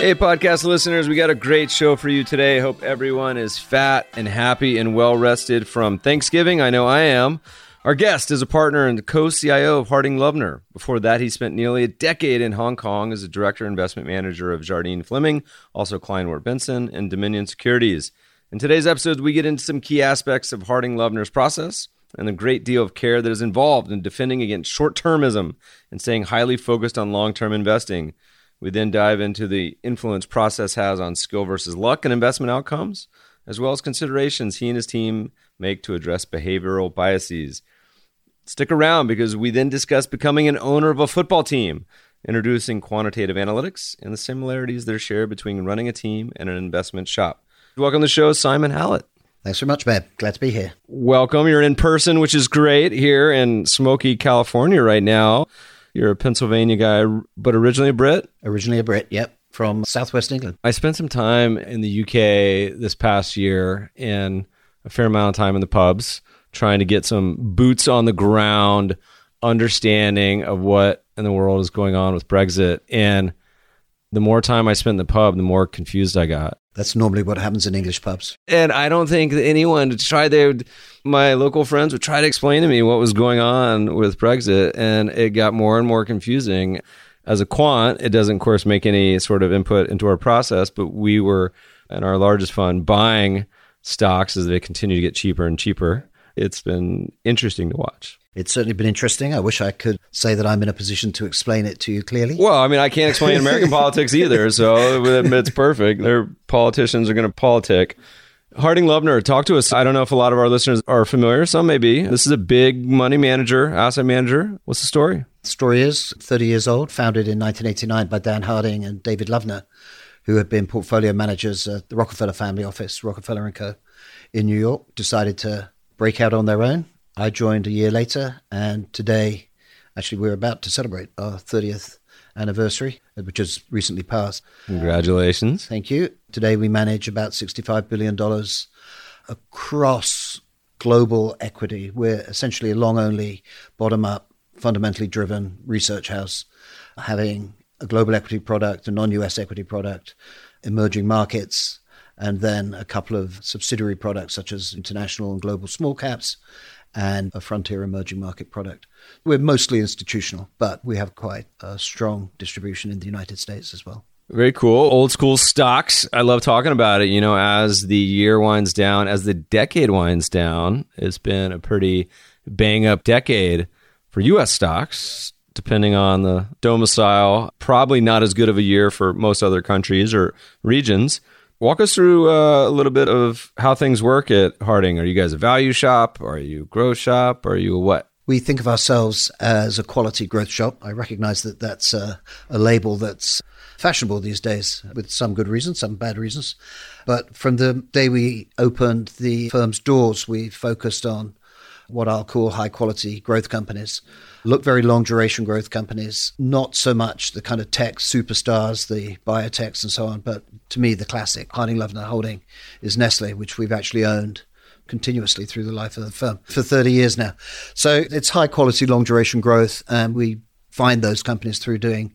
Hey, podcast listeners, we got a great show for you today. Hope everyone is fat and happy and well rested from Thanksgiving. I know I am. Our guest is a partner and co CIO of Harding Loevner. Before that, he spent nearly a decade in Hong Kong as a director investment manager of Jardine Fleming, also Kleinwort Benson, and Dominion Securities. In today's episode, we get into some key aspects of Harding Loevner's process and the great deal of care that is involved in defending against short termism and staying highly focused on long term investing. We then dive into the influence process has on skill versus luck and investment outcomes, as well as considerations he and his team make to address behavioral biases. Stick around because we then discuss becoming an owner of a football team, introducing quantitative analytics and the similarities that are shared between running a team and an investment shop. Welcome to the show, Simon Hallett. Thanks very much, Meb. Glad to be here. Welcome. You're in person, which is great here in smoky California right now. You're a Pennsylvania guy, but originally a Brit? Originally a Brit, yep, from southwest England. I spent some time in the UK this past year and a fair amount of time in the pubs trying to get some boots on the ground understanding of what in the world is going on with Brexit. And the more time I spent in the pub, the more confused I got. That's normally what happens in English pubs. And I don't think that anyone tried would, my local friends would try to explain to me what was going on with Brexit and it got more and more confusing. As a quant, it doesn't of course make any sort of input into our process, but we were in our largest fund buying stocks as they continue to get cheaper and cheaper. It's been interesting to watch. It's certainly been interesting. I wish I could say that I'm in a position to explain it to you clearly. Well, I mean, I can't explain American politics either, so it's perfect. Their politicians are going to politic. Harding Loevner, talk to us. I don't know if a lot of our listeners are familiar. Some may be. This is a big money manager, asset manager. What's the story? The story is 30 years old, founded in 1989 by Dan Harding and David Loevner, who had been portfolio managers at the Rockefeller family office, Rockefeller & Co. in New York, decided to break out on their own I joined a year later, and today, actually, we're about to celebrate our 30th anniversary, which has recently passed. Congratulations. Thank you. Today, we manage about $65 billion across global equity. We're essentially a long only, bottom up, fundamentally driven research house, having a global equity product, a non US equity product, emerging markets, and then a couple of subsidiary products such as international and global small caps and a frontier emerging market product. We're mostly institutional, but we have quite a strong distribution in the United States as well. Very cool. Old school stocks. I love talking about it. You know, as the year winds down, as the decade winds down, it's been a pretty bang up decade for US stocks, depending on the domicile. Probably not as good of a year for most other countries or regions. Walk us through uh, a little bit of how things work at Harding. Are you guys a value shop? Are you a growth shop? Are you a what? We think of ourselves as a quality growth shop. I recognize that that's a, a label that's fashionable these days with some good reasons, some bad reasons. But from the day we opened the firm's doors, we focused on what I'll call high quality growth companies look very long duration growth companies, not so much the kind of tech superstars, the biotechs and so on, but to me, the classic Harding Loevner Holding is Nestle, which we've actually owned continuously through the life of the firm for 30 years now. So it's high quality, long duration growth, and we find those companies through doing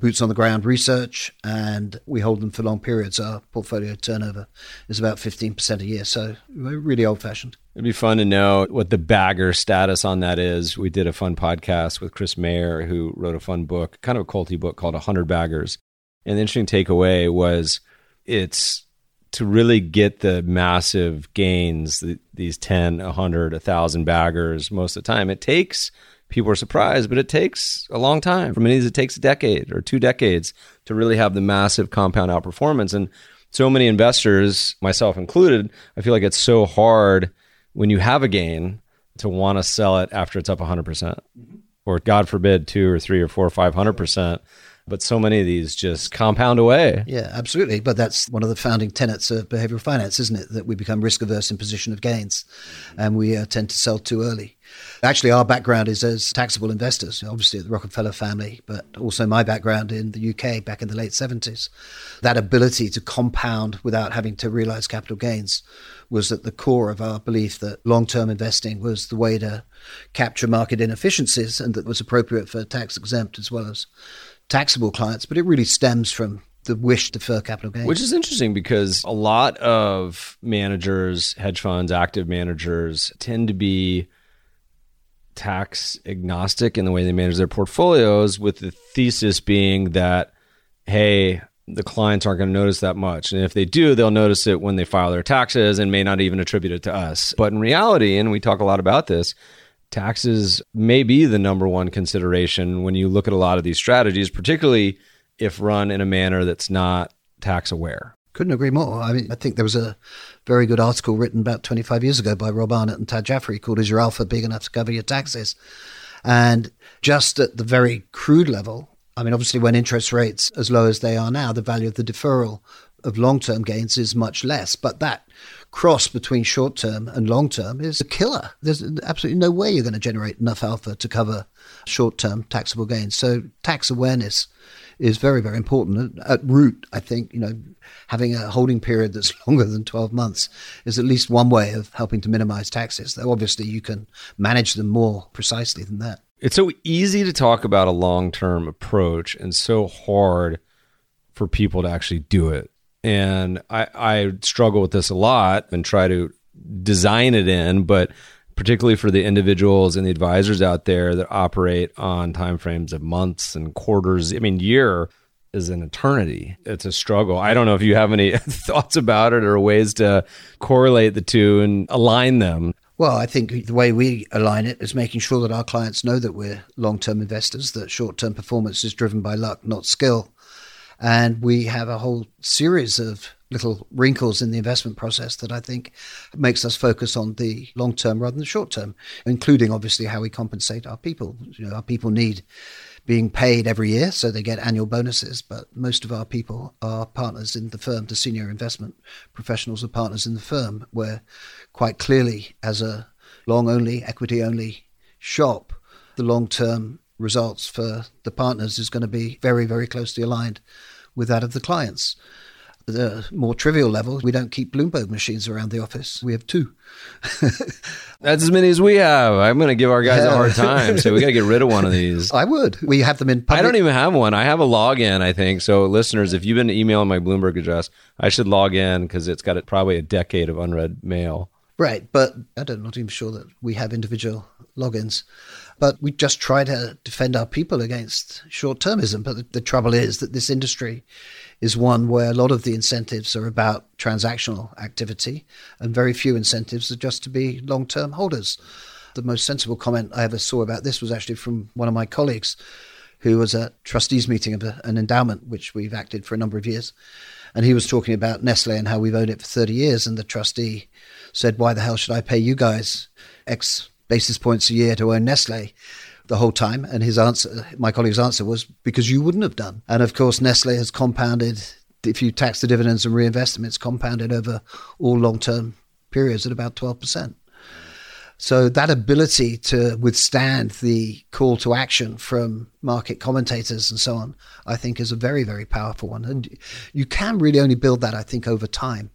boots on the ground research, and we hold them for long periods. Our portfolio turnover is about 15% a year, so we're really old fashioned. It'd be fun to know what the bagger status on that is. We did a fun podcast with Chris Mayer, who wrote a fun book, kind of a culty book called 100 Baggers. And the interesting takeaway was it's to really get the massive gains, these 10, 100, 1,000 baggers most of the time, it takes people are surprised, but it takes a long time. For many of these, it takes a decade or two decades to really have the massive compound outperformance. And so many investors, myself included, I feel like it's so hard when you have a gain to want to sell it after it's up 100%. percent Or God forbid, two or three or four or 500%. But so many of these just compound away. Yeah, absolutely. But that's one of the founding tenets of behavioral finance, isn't it? That we become risk averse in position of gains and we uh, tend to sell too early. Actually, our background is as taxable investors, obviously the Rockefeller family, but also my background in the UK back in the late 70s. That ability to compound without having to realize capital gains was at the core of our belief that long term investing was the way to capture market inefficiencies and that was appropriate for tax exempt as well as taxable clients. But it really stems from the wish to defer capital gains. Which is interesting because a lot of managers, hedge funds, active managers tend to be tax agnostic in the way they manage their portfolios, with the thesis being that, hey, the clients aren't going to notice that much. And if they do, they'll notice it when they file their taxes and may not even attribute it to us. But in reality, and we talk a lot about this, taxes may be the number one consideration when you look at a lot of these strategies, particularly if run in a manner that's not tax aware. Couldn't agree more. I mean, I think there was a very good article written about 25 years ago by Rob Arnott and Tad Jaffrey called Is Your Alpha Big Enough to Cover Your Taxes? And just at the very crude level, I mean, obviously, when interest rates as low as they are now, the value of the deferral of long term gains is much less. But that cross between short term and long term is a killer. There's absolutely no way you're going to generate enough alpha to cover short term taxable gains. So, tax awareness is very, very important. At root, I think, you know, having a holding period that's longer than 12 months is at least one way of helping to minimize taxes. Though obviously you can manage them more precisely than that. It's so easy to talk about a long term approach and so hard for people to actually do it. And I, I struggle with this a lot and try to design it in, but particularly for the individuals and the advisors out there that operate on timeframes of months and quarters. I mean, year is an eternity. It's a struggle. I don't know if you have any thoughts about it or ways to correlate the two and align them. Well, I think the way we align it is making sure that our clients know that we're long term investors, that short term performance is driven by luck, not skill. And we have a whole series of little wrinkles in the investment process that I think makes us focus on the long term rather than the short term, including obviously how we compensate our people. You know, our people need being paid every year, so they get annual bonuses. But most of our people are partners in the firm, the senior investment professionals are partners in the firm, where quite clearly, as a long only, equity only shop, the long term results for the partners is going to be very, very closely aligned with that of the clients the more trivial level, we don't keep Bloomberg machines around the office. We have two. That's as many as we have. I'm going to give our guys yeah. a hard time. So we got to get rid of one of these. I would. We have them in public. I don't even have one. I have a login, I think. So listeners, if you've been emailing my Bloomberg address, I should log in because it's got probably a decade of unread mail. Right. But I'm not even sure that we have individual logins. But we just try to defend our people against short termism. But the, the trouble is that this industry is one where a lot of the incentives are about transactional activity, and very few incentives are just to be long term holders. The most sensible comment I ever saw about this was actually from one of my colleagues who was at trustees meeting of a, an endowment which we've acted for a number of years. And he was talking about Nestle and how we've owned it for 30 years. And the trustee said, Why the hell should I pay you guys X basis points a year to own Nestle? The whole time. And his answer, my colleague's answer was because you wouldn't have done. And of course, Nestle has compounded. If you tax the dividends and reinvest them, it's compounded over all long term periods at about 12%. So that ability to withstand the call to action from market commentators and so on, I think is a very, very powerful one. And you can really only build that, I think, over time.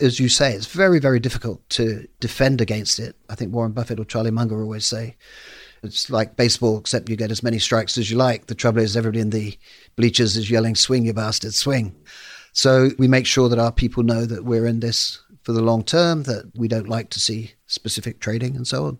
As you say, it's very, very difficult to defend against it. I think Warren Buffett or Charlie Munger always say, it's like baseball, except you get as many strikes as you like. The trouble is, everybody in the bleachers is yelling, swing, you bastard, swing. So we make sure that our people know that we're in this for the long term, that we don't like to see specific trading and so on.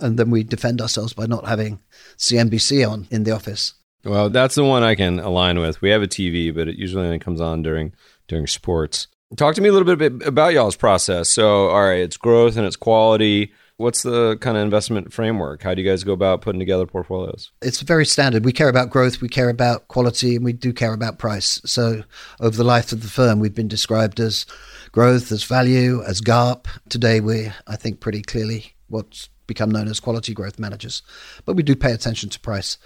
And then we defend ourselves by not having CNBC on in the office. Well, that's the one I can align with. We have a TV, but it usually only comes on during during sports. Talk to me a little bit about y'all's process. So, all right, it's growth and it's quality. What's the kind of investment framework? How do you guys go about putting together portfolios? It's very standard. We care about growth, we care about quality, and we do care about price. So, over the life of the firm, we've been described as growth, as value, as GARP. Today, we're, I think, pretty clearly what's become known as quality growth managers. But we do pay attention to price.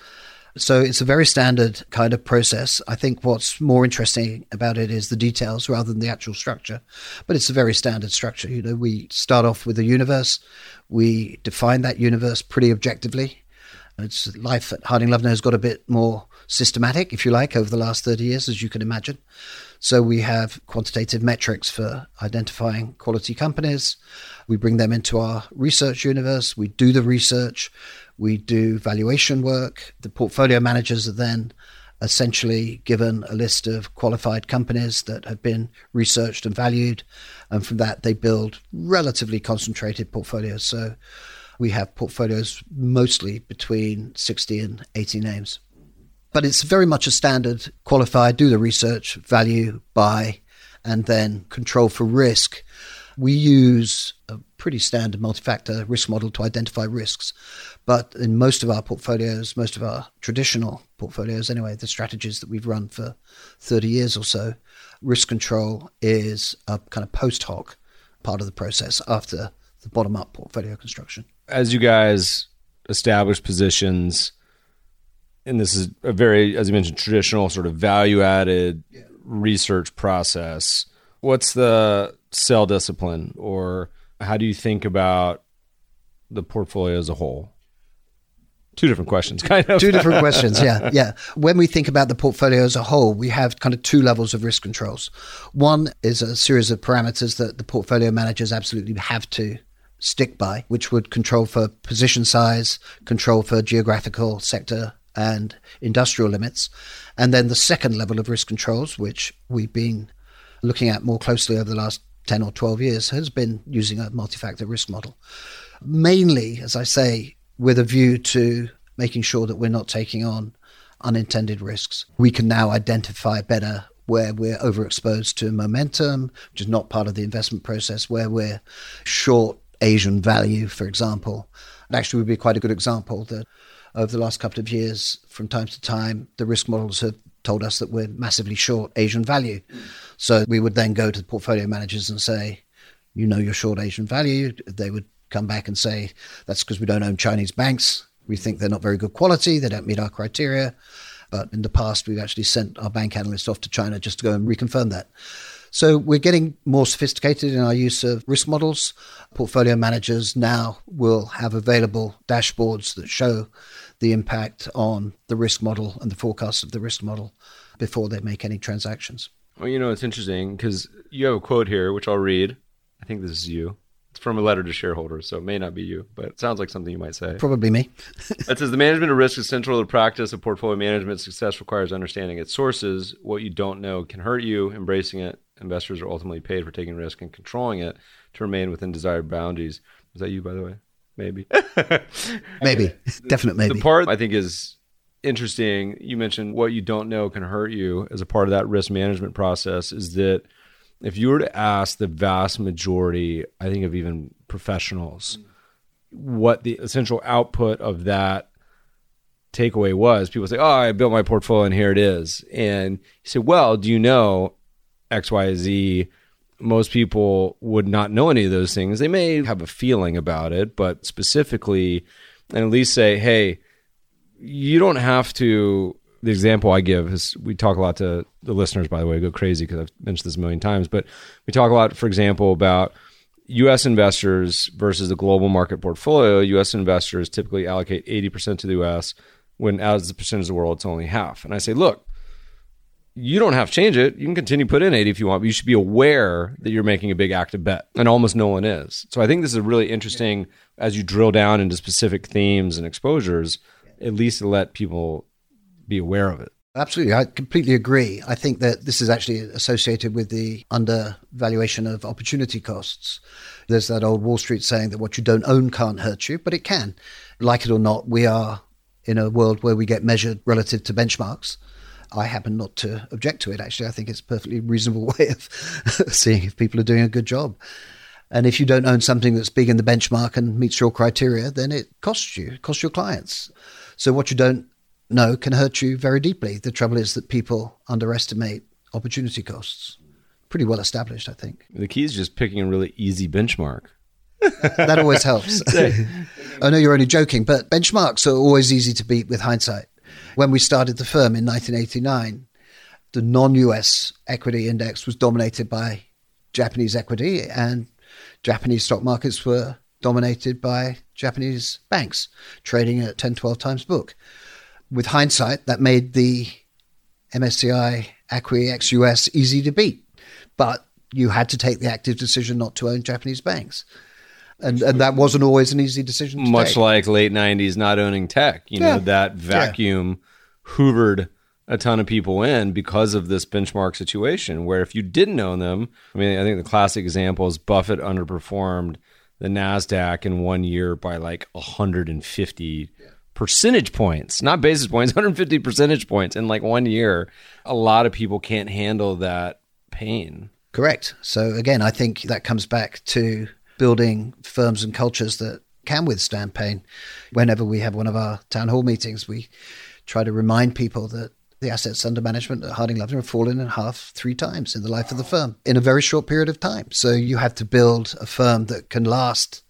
So it's a very standard kind of process. I think what's more interesting about it is the details rather than the actual structure. But it's a very standard structure. You know, we start off with a universe, we define that universe pretty objectively. It's life at Harding Loevner has got a bit more systematic, if you like, over the last 30 years, as you can imagine. So we have quantitative metrics for identifying quality companies. We bring them into our research universe. We do the research. We do valuation work. The portfolio managers are then essentially given a list of qualified companies that have been researched and valued. And from that, they build relatively concentrated portfolios. So we have portfolios mostly between 60 and 80 names. But it's very much a standard qualify, do the research, value, buy, and then control for risk. We use a pretty standard multi factor risk model to identify risks. But in most of our portfolios, most of our traditional portfolios, anyway, the strategies that we've run for 30 years or so, risk control is a kind of post hoc part of the process after the bottom up portfolio construction. As you guys establish positions, and this is a very, as you mentioned, traditional sort of value added yeah. research process. What's the sell discipline, or how do you think about the portfolio as a whole? Two different questions, kind of. two different questions, yeah, yeah. When we think about the portfolio as a whole, we have kind of two levels of risk controls. One is a series of parameters that the portfolio managers absolutely have to stick by, which would control for position size, control for geographical sector and industrial limits. And then the second level of risk controls, which we've been looking at more closely over the last 10 or 12 years, has been using a multi factor risk model. Mainly, as I say, with a view to making sure that we're not taking on unintended risks. We can now identify better where we're overexposed to momentum, which is not part of the investment process, where we're short Asian value, for example. It actually would be quite a good example that over the last couple of years, from time to time, the risk models have told us that we're massively short Asian value. So we would then go to the portfolio managers and say, you know, you're short Asian value. They would come back and say, that's because we don't own Chinese banks. We think they're not very good quality. They don't meet our criteria. But in the past, we've actually sent our bank analysts off to China just to go and reconfirm that. So we're getting more sophisticated in our use of risk models. Portfolio managers now will have available dashboards that show the impact on the risk model and the forecast of the risk model before they make any transactions. Well, you know, it's interesting because you have a quote here, which I'll read. I think this is you. It's from a letter to shareholders, so it may not be you, but it sounds like something you might say. Probably me. it says the management of risk is central to the practice of portfolio management. Success requires understanding its sources. What you don't know can hurt you. Embracing it investors are ultimately paid for taking risk and controlling it to remain within desired boundaries. Is that you, by the way? Maybe. maybe. Definite maybe. The part I think is interesting, you mentioned what you don't know can hurt you as a part of that risk management process is that if you were to ask the vast majority, I think of even professionals, what the essential output of that takeaway was, people say, Oh, I built my portfolio and here it is. And you say, Well, do you know X, Y, Z. Most people would not know any of those things. They may have a feeling about it, but specifically, and at least say, hey, you don't have to. The example I give is we talk a lot to the listeners, by the way, go crazy because I've mentioned this a million times, but we talk a lot, for example, about US investors versus the global market portfolio. US investors typically allocate 80% to the US when, as the percentage of the world, it's only half. And I say, look, you don't have to change it. You can continue to put in 80 if you want, but you should be aware that you're making a big active bet. And almost no one is. So I think this is really interesting as you drill down into specific themes and exposures, at least to let people be aware of it. Absolutely. I completely agree. I think that this is actually associated with the undervaluation of opportunity costs. There's that old Wall Street saying that what you don't own can't hurt you, but it can. Like it or not, we are in a world where we get measured relative to benchmarks. I happen not to object to it. Actually, I think it's a perfectly reasonable way of seeing if people are doing a good job. And if you don't own something that's big in the benchmark and meets your criteria, then it costs you, it costs your clients. So what you don't know can hurt you very deeply. The trouble is that people underestimate opportunity costs. Pretty well established, I think. The key is just picking a really easy benchmark. that always helps. I know you're only joking, but benchmarks are always easy to beat with hindsight When we started the firm in 1989, the non US equity index was dominated by Japanese equity, and Japanese stock markets were dominated by Japanese banks trading at 10, 12 times book. With hindsight, that made the MSCI ACWI ex US easy to beat. But you had to take the active decision not to own Japanese banks. And, and that wasn't always an easy decision Much take. like late 90s not owning tech. You Yeah. know, that vacuum hoovered a ton of people in because of this benchmark situation where if you didn't own them, I mean, I think the classic example is Buffett underperformed the NASDAQ in one year by like 150 percentage points, not basis points, 150 percentage points in like one year. A lot of people can't handle that pain. Correct. So again, I think that comes back to building firms and cultures that can withstand pain. Whenever we have one of our town hall meetings, we try to remind people that the assets under management at Harding Loevner have fallen in half three times in the life of the firm in a very short period of time. So you have to build a firm that can last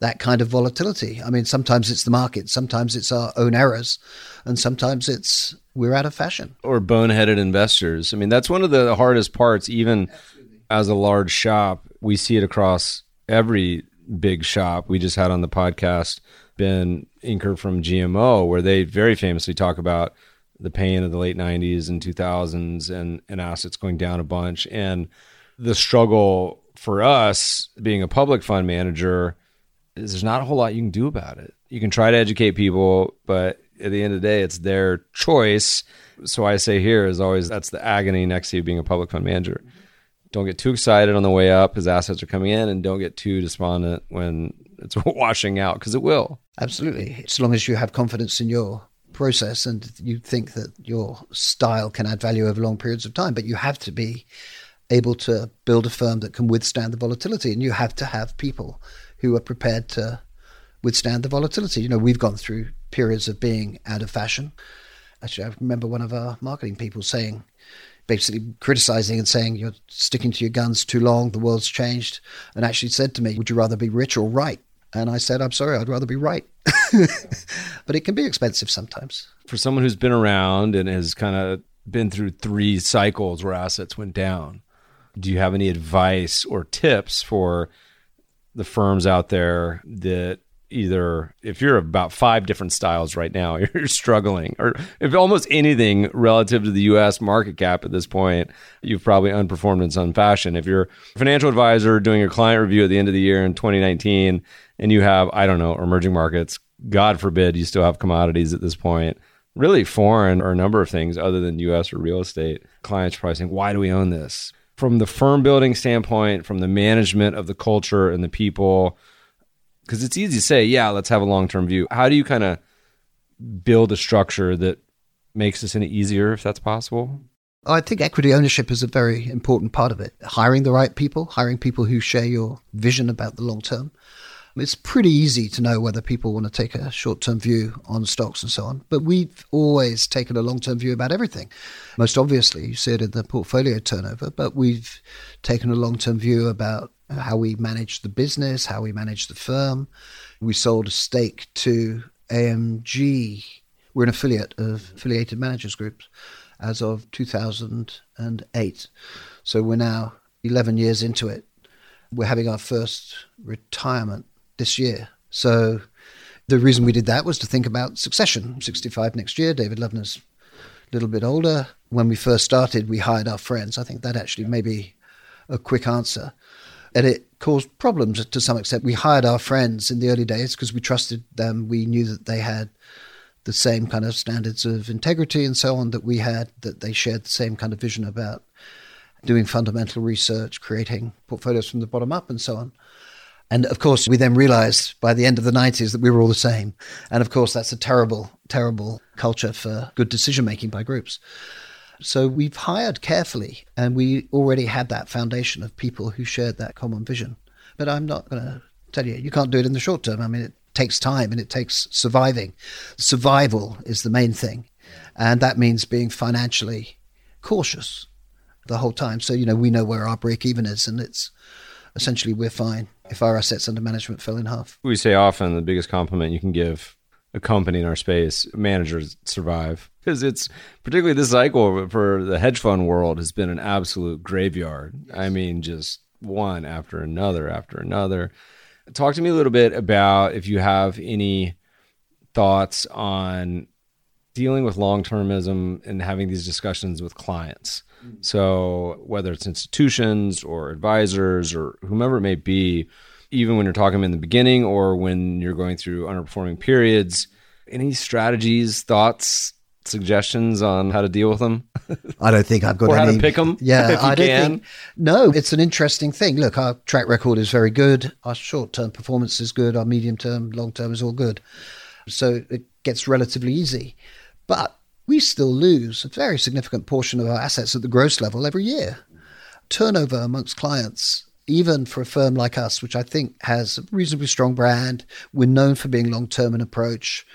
that kind of volatility. I mean, sometimes it's the market, sometimes it's our own errors, and sometimes it's we're out of fashion. or boneheaded investors. I mean, that's one of the hardest parts, even as a large shop. We see it across every big shop. We just had on the podcast Ben Inker from GMO, where they very famously talk about the pain of the late 90s and 2000s and, and assets going down a bunch. And the struggle for us being a public fund manager there's not a whole lot you can do about it. You can try to educate people, but at the end of the day, it's their choice. So I say here is always that's the agony next to being a public fund manager. Don't get too excited on the way up as assets are coming in, and don't get too despondent when it's washing out because it will. Absolutely. As long as you have confidence in your process and you think that your style can add value over long periods of time, but you have to be able to build a firm that can withstand the volatility and you have to have people who are prepared to withstand the volatility. You know, we've gone through periods of being out of fashion. Actually, I remember one of our marketing people saying, basically criticizing and saying, You're sticking to your guns too long, the world's changed, and actually said to me, Would you rather be rich or right? And I said, I'm sorry, I'd rather be right. but it can be expensive sometimes. For someone who's been around and has kind of been through three cycles where assets went down, do you have any advice or tips for the firms out there that either if you're about five different styles right now you're struggling or if almost anything relative to the US market cap at this point you've probably unperformed in some fashion. If you're a financial advisor doing a client review at the end of the year in 2019 and you have I don't know emerging markets god forbid you still have commodities at this point really foreign or a number of things other than US or real estate clients probably why do we own this from the firm building standpoint from the management of the culture and the people because it's easy to say, yeah, let's have a long term view. How do you kind of build a structure that makes this any easier, if that's possible? I think equity ownership is a very important part of it. Hiring the right people, hiring people who share your vision about the long term. It's pretty easy to know whether people want to take a short term view on stocks and so on, but we've always taken a long term view about everything. Most obviously, you see it in the portfolio turnover, but we've taken a long term view about how we manage the business, how we manage the firm. We sold a stake to AMG. We're an affiliate of Affiliated Managers Group as of 2008. So we're now 11 years into it. We're having our first retirement this year. So the reason we did that was to think about succession. 65 next year. David Loevner's a little bit older. When we first started, we hired our friends. I think that actually may be a quick answer. And it caused problems to some extent. We hired our friends in the early days because we trusted them. We knew that they had the same kind of standards of integrity and so on that we had, that they shared the same kind of vision about doing fundamental research, creating portfolios from the bottom up, and so on. And of course, we then realized by the end of the 90s that we were all the same. And of course, that's a terrible, terrible culture for good decision making by groups. So we've hired carefully, and we already had that foundation of people who shared that common vision. But I'm not going to tell you, you can't do it in the short term. I mean, it takes time and it takes surviving. Survival is the main thing. And that means being financially cautious the whole time. So, you know, we know where our break even is, and it's essentially we're fine if our assets under management fell in half. We say often the biggest compliment you can give a company in our space, managers survive because it's particularly this cycle for the hedge fund world has been an absolute graveyard. I mean, just one after another after another. Talk to me a little bit about if you have any thoughts on dealing with long termism and having these discussions with clients. Mm. So, whether it's institutions or advisors or whomever it may be, even when you're talking in the beginning or when you're going through underperforming periods, any strategies, thoughts, suggestions on how to deal with them? I don't think I've got or any. how to pick them. Yeah, I don't can. think. No, it's an interesting thing. Look, our track record is very good. Our short-term performance is good. Our medium-term, long-term is all good. So it gets relatively easy, but we still lose a very significant portion of our assets at the gross level every year. Turnover amongst clients even for a firm like us, which I think has a reasonably strong brand, we're known for being long term in approach.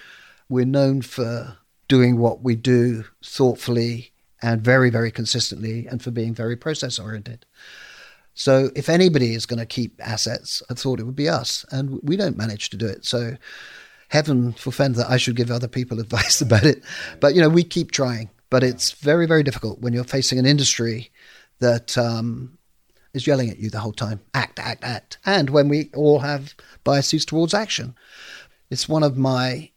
We're known for doing what we do thoughtfully and very, very consistently, and for being very process oriented. So, if anybody is going to keep assets, I thought it would be us, and we don't manage to do it. So, heaven forfend that I should give other people advice about it. But you know, we keep trying. But it's very, very difficult when you're facing an industry that um, is yelling at you the whole time act, act, act. And when we all have biases towards action. It's one of my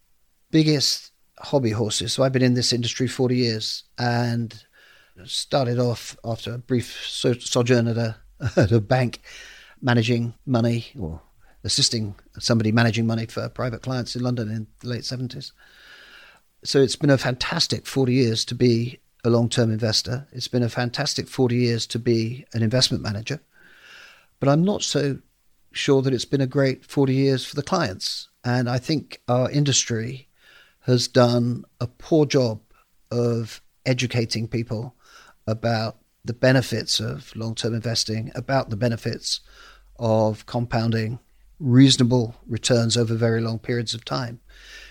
biggest hobby horses. So I've been in this industry 40 years and started off after a brief so- sojourn at a, at a bank managing money or assisting somebody managing money for private clients in London in the late 70s. So it's been a fantastic 40 years to be a long term investor. It's been a fantastic 40 years to be an investment manager. But I'm not so sure that it's been a great 40 years for the clients. And I think our industry has done a poor job of educating people about the benefits of long term investing, about the benefits of compounding reasonable returns over very long periods of time,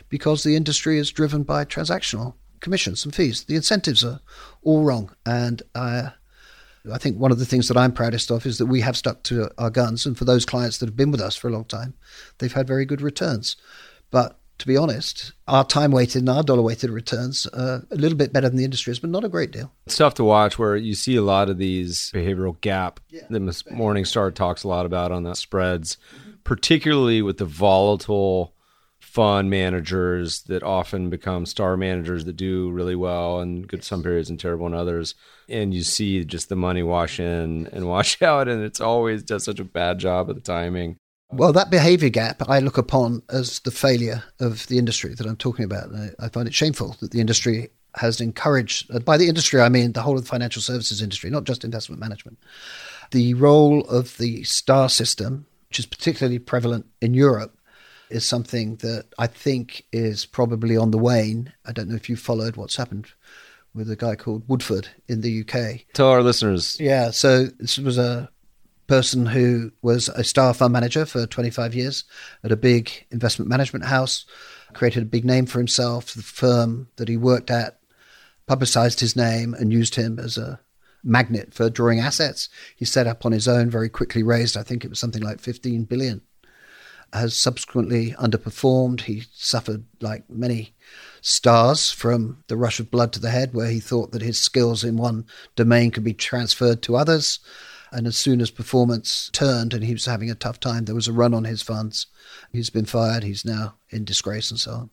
because the industry is driven by transactional commissions and fees. The incentives are all wrong. And uh, I think one of the things that I'm proudest of is that we have stuck to our guns. And for those clients that have been with us for a long time, they've had very good returns. But to be honest, our time weighted and our dollar weighted returns are a little bit better than the industry's, but not a great deal. It's tough to watch where you see a lot of these behavioral gap yeah. that Morningstar talks a lot about on the spreads, particularly with the volatile fund managers that often become star managers that do really well and good some periods and terrible in others. And you see just the money wash in and wash out, and it's always does such a bad job of the timing. Well, that behavior gap I look upon as the failure of the industry that I'm talking about. I find it shameful that the industry has encouraged, uh, by the industry, I mean the whole of the financial services industry, not just investment management. The role of the star system, which is particularly prevalent in Europe, is something that I think is probably on the wane. I don't know if you followed what's happened with a guy called Woodford in the UK. Tell our listeners. Yeah, so this was a person who was a star fund manager for 25 years at a big investment management house, created a big name for himself. The firm that he worked at publicized his name and used him as a magnet for drawing assets. He set up on his own, very quickly raised, I think it was something like 15 billion has subsequently underperformed. He suffered, like many stars, from the rush of blood to the head, where he thought that his skills in one domain could be transferred to others. And as soon as performance turned and he was having a tough time, there was a run on his funds. He's been fired. He's now in disgrace and so on.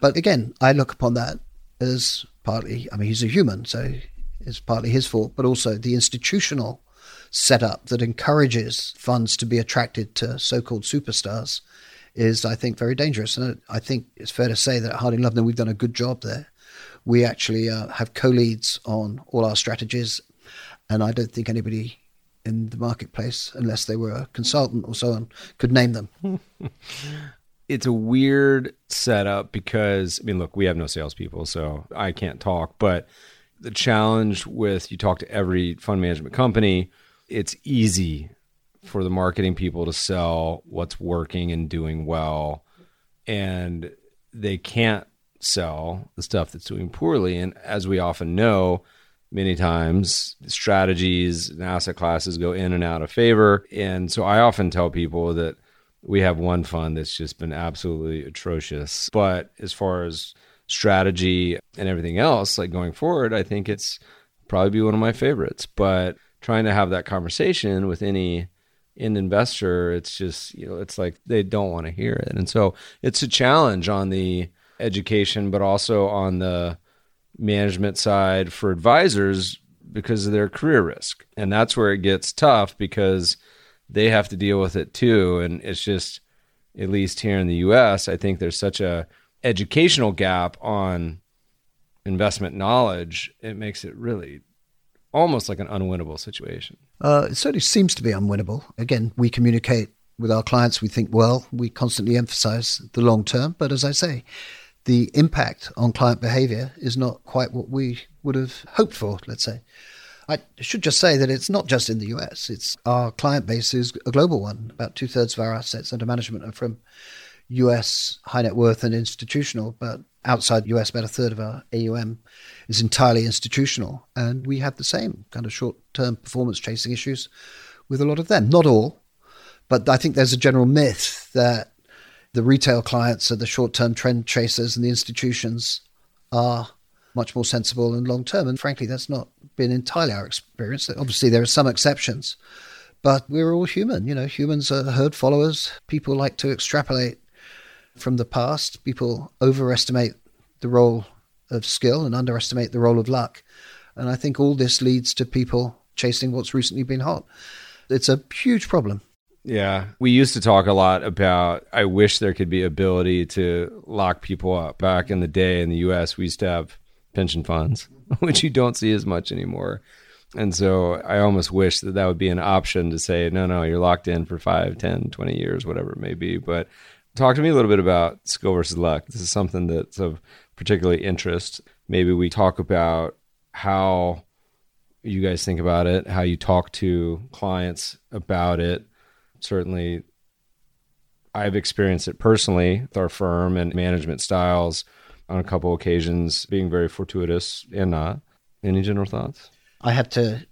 But again, I look upon that as partly, I mean, he's a human, so it's partly his fault, but also the institutional setup that encourages funds to be attracted to so-called superstars is, I think, very dangerous. And I think it's fair to say that at Harding Loevner, we've done a good job there. We actually uh, have co-leads on all our strategies, and I don't think anybody in the marketplace, unless they were a consultant or so on, could name them. it's a weird setup because I mean, look, we have no salespeople, so I can't talk. But the challenge with you talk to every fund management company, it's easy for the marketing people to sell what's working and doing well. And they can't sell the stuff that's doing poorly. And as we often know many times strategies and asset classes go in and out of favor. And so i often tell people that we have one fund that's just been absolutely atrocious. But as far as strategy and everything else, like going forward, I think it's probably be one of my favorites. But trying to have that conversation with any end investor, it's just, you know, it's like they don't want to hear it. And so it's a challenge on the education, but also on the management side for advisors because of their career risk. And that's where it gets tough because they have to deal with it too. And it's just, at least here in the US, I think there's such a educational gap on investment knowledge. It makes it really almost like an unwinnable situation. Uh, it certainly seems to be unwinnable. Again, we communicate with our clients. We think well. We constantly emphasize the long term. But as I say, the impact on client behavior is not quite what we would have hoped for, let's say. I should just say that it's not just in the US. It's our client base is a global one. About two thirds of our assets under management are from US high net worth and institutional, but outside US, about a third of our AUM is entirely institutional. And we have the same kind of short term performance chasing issues with a lot of them. Not all, but I think there's a general myth that the retail clients are the short term trend chasers and the institutions are much more sensible and long term. And frankly, that's not been entirely our experience. Obviously, there are some exceptions, but we're all human. You know, humans are herd followers. People like to extrapolate from the past. People overestimate the role of skill and underestimate the role of luck. And I think all this leads to people chasing what's recently been hot. It's a huge problem. Yeah. We used to talk a lot about I wish there could be ability to lock people up. Back in the day in the US, we used to have pension funds, which you don't see as much anymore. And so I almost wish that that would be an option to say, no, no, you're locked in for 5, 10, 20 years, whatever it may be. But talk to me a little bit about skill versus luck. This is something that's of particularly interest. Maybe we talk about how you guys think about it, how you talk to clients about it. Certainly, I've experienced it personally with our firm and management styles on a couple occasions being very fortuitous and not. Any general thoughts? I have to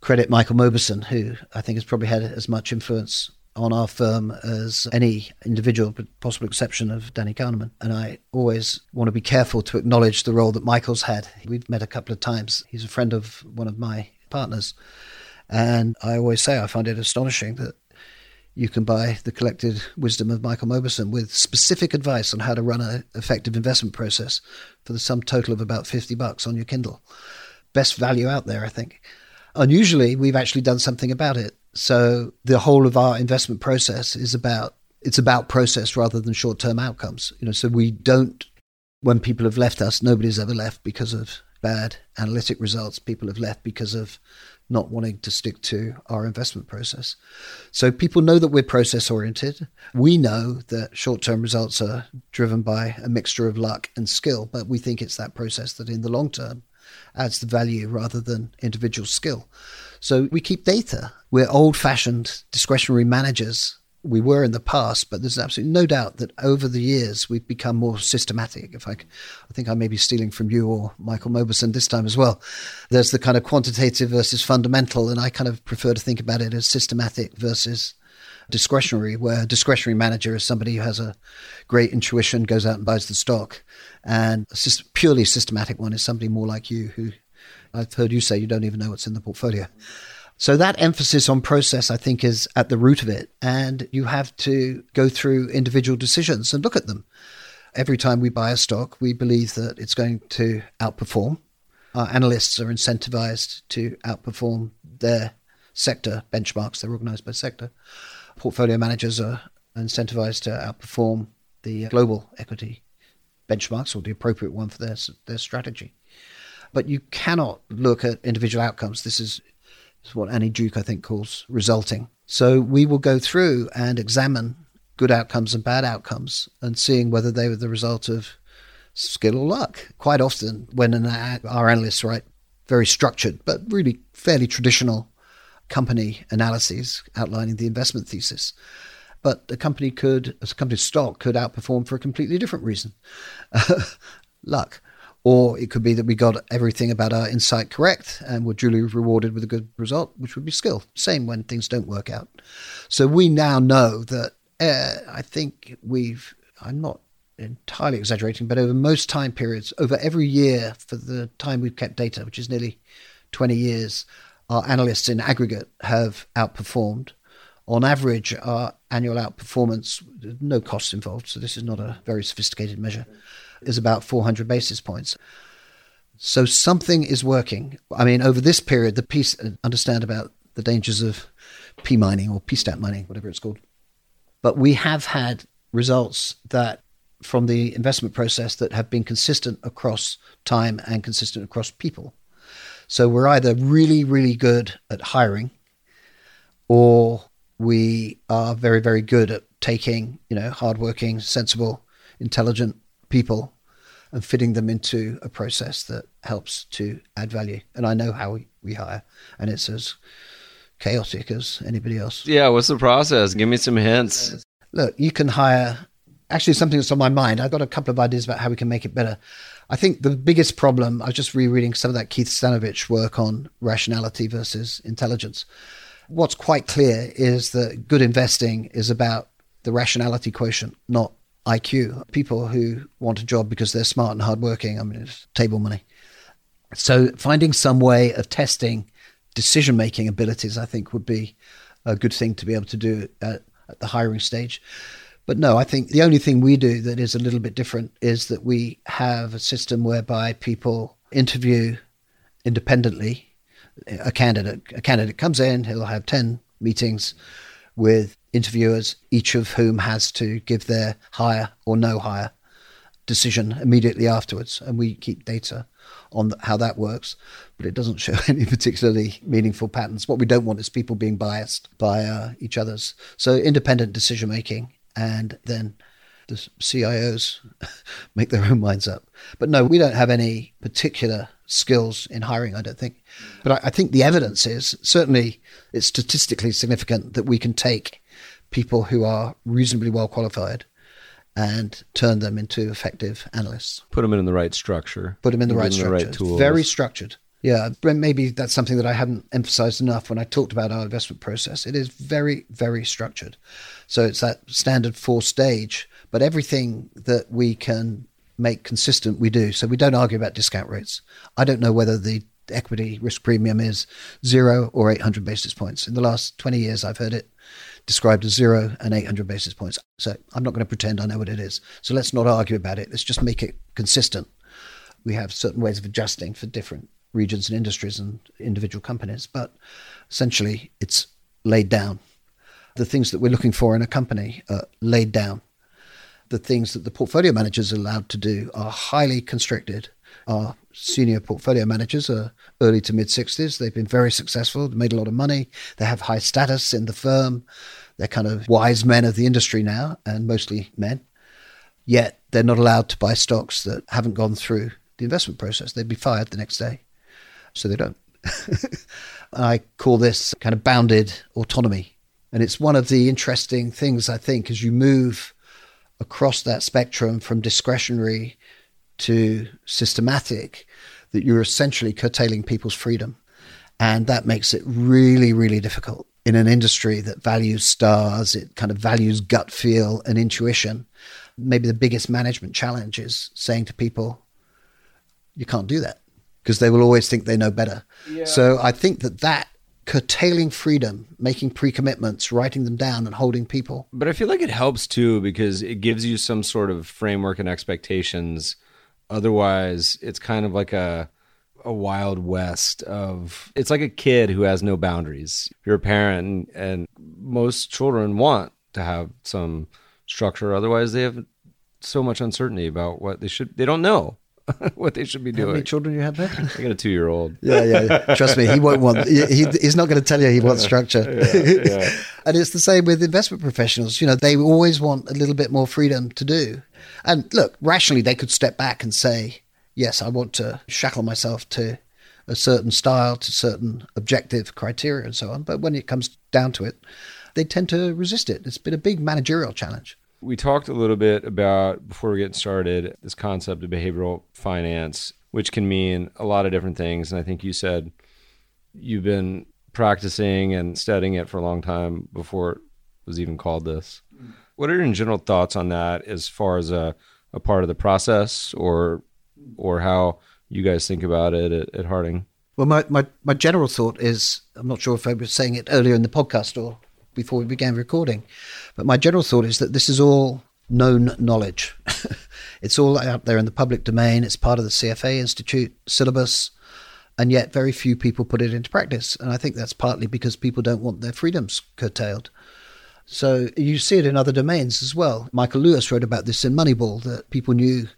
credit Michael Mauboussin, who I think has probably had as much influence on our firm as any individual, with possible exception of Danny Kahneman. And I always want to be careful to acknowledge the role that Michael's had. We've met a couple of times. He's a friend of one of my partners. And I always say I find it astonishing that you can buy the collected wisdom of Michael Mauboussin with specific advice on how to run an effective investment process for the sum total of about 50 bucks on your Kindle. Best value out there, I think. Unusually, we've actually done something about it. So the whole of our investment process is about it's about process rather than short-term outcomes. You know, so we don't when people have left us, nobody's ever left because of bad analytic results. People have left because of not wanting to stick to our investment process. So people know that we're process oriented. We know that short term results are driven by a mixture of luck and skill, but we think it's that process that in the long term adds the value rather than individual skill. So we keep data. We're old fashioned discretionary managers we were in the past, but there's absolutely no doubt that over the years we've become more systematic. If I, I think I may be stealing from you or Michael Mauboussin this time as well. There's the kind of quantitative versus fundamental, and I kind of prefer to think about it as systematic versus discretionary, where a discretionary manager is somebody who has a great intuition, goes out and buys the stock, and a purely systematic one is somebody more like you who I've heard you say you don't even know what's in the portfolio. So that emphasis on process, I think, is at the root of it. And you have to go through individual decisions and look at them. Every time we buy a stock, we believe that it's going to outperform. Our analysts are incentivized to outperform their sector benchmarks. They're organized by sector. Portfolio managers are incentivized to outperform the global equity benchmarks or the appropriate one for their, their strategy. But you cannot look at individual outcomes. This is is what Annie Duke, I think, calls resulting. So we will go through and examine good outcomes and bad outcomes and seeing whether they were the result of skill or luck. Quite often, when an, our analysts write very structured but really fairly traditional company analyses outlining the investment thesis, but a company could, a company's stock could outperform for a completely different reason, luck. Or it could be that we got everything about our insight correct and were duly rewarded with a good result, which would be skill. Same when things don't work out. So we now know that uh, I think we've, I'm not entirely exaggerating, but over most time periods, over every year for the time we've kept data, which is nearly 20 years, our analysts in aggregate have outperformed. On average, our annual outperformance, no costs involved, so this is not a very sophisticated measure, is about 400 basis points. So something is working. I mean, over this period, the piece, understand about the dangers of P mining or P stat mining, whatever it's called. But we have had results that from the investment process that have been consistent across time and consistent across people. So we're either really, really good at hiring or we are very, very good at taking, you know, hardworking, sensible, intelligent people and fitting them into a process that helps to add value. And I know how we, we hire, and it's as chaotic as anybody else. Yeah, what's the process? Give me some hints. Look, you can hire. Actually, something that's on my mind. I've got a couple of ideas about how we can make it better. I think the biggest problem. I was just rereading some of that Keith Stanovich work on rationality versus intelligence. What's quite clear is that good investing is about the rationality quotient, not IQ. People who want a job because they're smart and hardworking. I mean, it's table money. So finding some way of testing decision making abilities, I think, would be a good thing to be able to do at, at the hiring stage. But no, I think the only thing we do that is a little bit different is that we have a system whereby people interview independently a candidate. A candidate comes in, he'll have 10 meetings with interviewers, each of whom has to give their hire or no hire decision immediately afterwards. And we keep data on how that works, but it doesn't show any particularly meaningful patterns. What we don't want is people being biased by uh, each other's. So independent decision making, and then the CIOs make their own minds up. But no, we don't have any particular skills in hiring, I don't think. But I, I think the evidence is certainly it's statistically significant that we can take people who are reasonably well qualified and turn them into effective analysts. Put them in the right structure. Put them in the right structure. The right tools. Very structured. Yeah, maybe that's something that I haven't emphasized enough when I talked about our investment process. It is very, very structured. So it's that standard four stage, but everything that we can make consistent, we do. So we don't argue about discount rates. I don't know whether the equity risk premium is zero or 800 basis points. In the last 20 years, I've heard it described as zero and 800 basis points. So I'm not going to pretend I know what it is. So let's not argue about it. Let's just make it consistent. We have certain ways of adjusting for different regions and industries and individual companies, but essentially it's laid down. The things that we're looking for in a company are laid down. The things that the portfolio managers are allowed to do are highly constricted. Our senior portfolio managers are early to mid 60s. They've been very successful, made a lot of money. They have high status in the firm. They're kind of wise men of the industry now, and mostly men. Yet they're not allowed to buy stocks that haven't gone through the investment process. They'd be fired the next day. So they don't. I call this kind of bounded autonomy. And it's one of the interesting things, I think, as you move across that spectrum from discretionary to systematic, that you're essentially curtailing people's freedom. And that makes it really, really difficult in an industry that values stars, it kind of values gut feel and intuition. Maybe the biggest management challenge is saying to people, you can't do that because they will always think they know better. Yeah. So I think that that curtailing freedom, making pre-commitments, writing them down, and holding people. But I feel like it helps too because it gives you some sort of framework and expectations. Otherwise, it's kind of like a a wild west of it's like a kid who has no boundaries. You're a parent, and, and most children want to have some structure. Otherwise, they have so much uncertainty about what they should. They don't know. what they should be doing. How many children you have there? I got a two year old. Yeah, yeah. Trust me, he won't want. He, he's not going to tell you he wants structure. Yeah, yeah. and it's the same with investment professionals. You know, they always want a little bit more freedom to do. And look, rationally, they could step back and say, "Yes, I want to shackle myself to a certain style, to certain objective criteria, and so on." But when it comes down to it, they tend to resist it. It's been a big managerial challenge we talked a little bit about before we get started this concept of behavioral finance, which can mean a lot of different things. And I think you said you've been practicing and studying it for a long time before it was even called this. What are your general thoughts on that as far as a, a part of the process or or how you guys think about it at, at Harding? Well, my, my, my general thought is I'm not sure if I was saying it earlier in the podcast or before we began recording, but my general thought is that this is all known knowledge. it's all out there in the public domain. It's part of the CFA Institute syllabus, and yet very few people put it into practice. And I think that's partly because people don't want their freedoms curtailed. So you see it in other domains as well. Michael Lewis wrote about this in Moneyball that people knew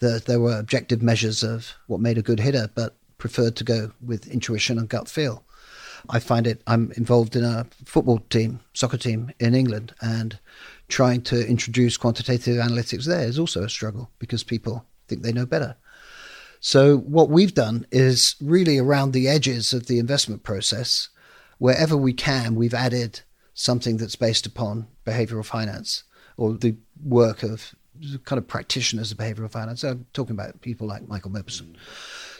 that there were objective measures of what made a good hitter, but preferred to go with intuition and gut feel. I find it, I'm involved in a football team, soccer team in England, and trying to introduce quantitative analytics there is also a struggle because people think they know better. So, what we've done is really around the edges of the investment process, wherever we can, we've added something that's based upon behavioral finance or the work of kind of practitioners of behavioral finance. I'm talking about people like Michael Mauboussin.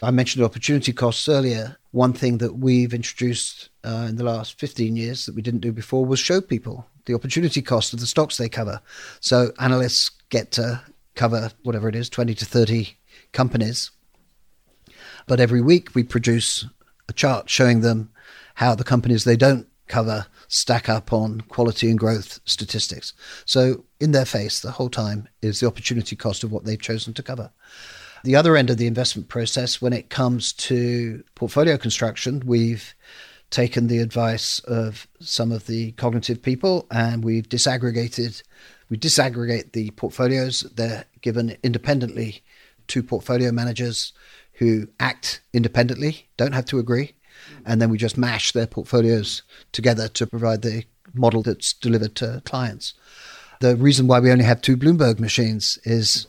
I mentioned opportunity costs earlier. One thing that we've introduced uh, in the last 15 years that we didn't do before was show people the opportunity cost of the stocks they cover. So analysts get to cover whatever it is, 20 to 30 companies. But every week we produce a chart showing them how the companies they don't cover stack up on quality and growth statistics. So in their face the whole time is the opportunity cost of what they've chosen to cover. The other end of the investment process, when it comes to portfolio construction, we've taken the advice of some of the cognitive people and we've disaggregated we disaggregate the portfolios they're given independently to portfolio managers who act independently don't have to agree and then we just mash their portfolios together to provide the model that's delivered to clients the reason why we only have two bloomberg machines is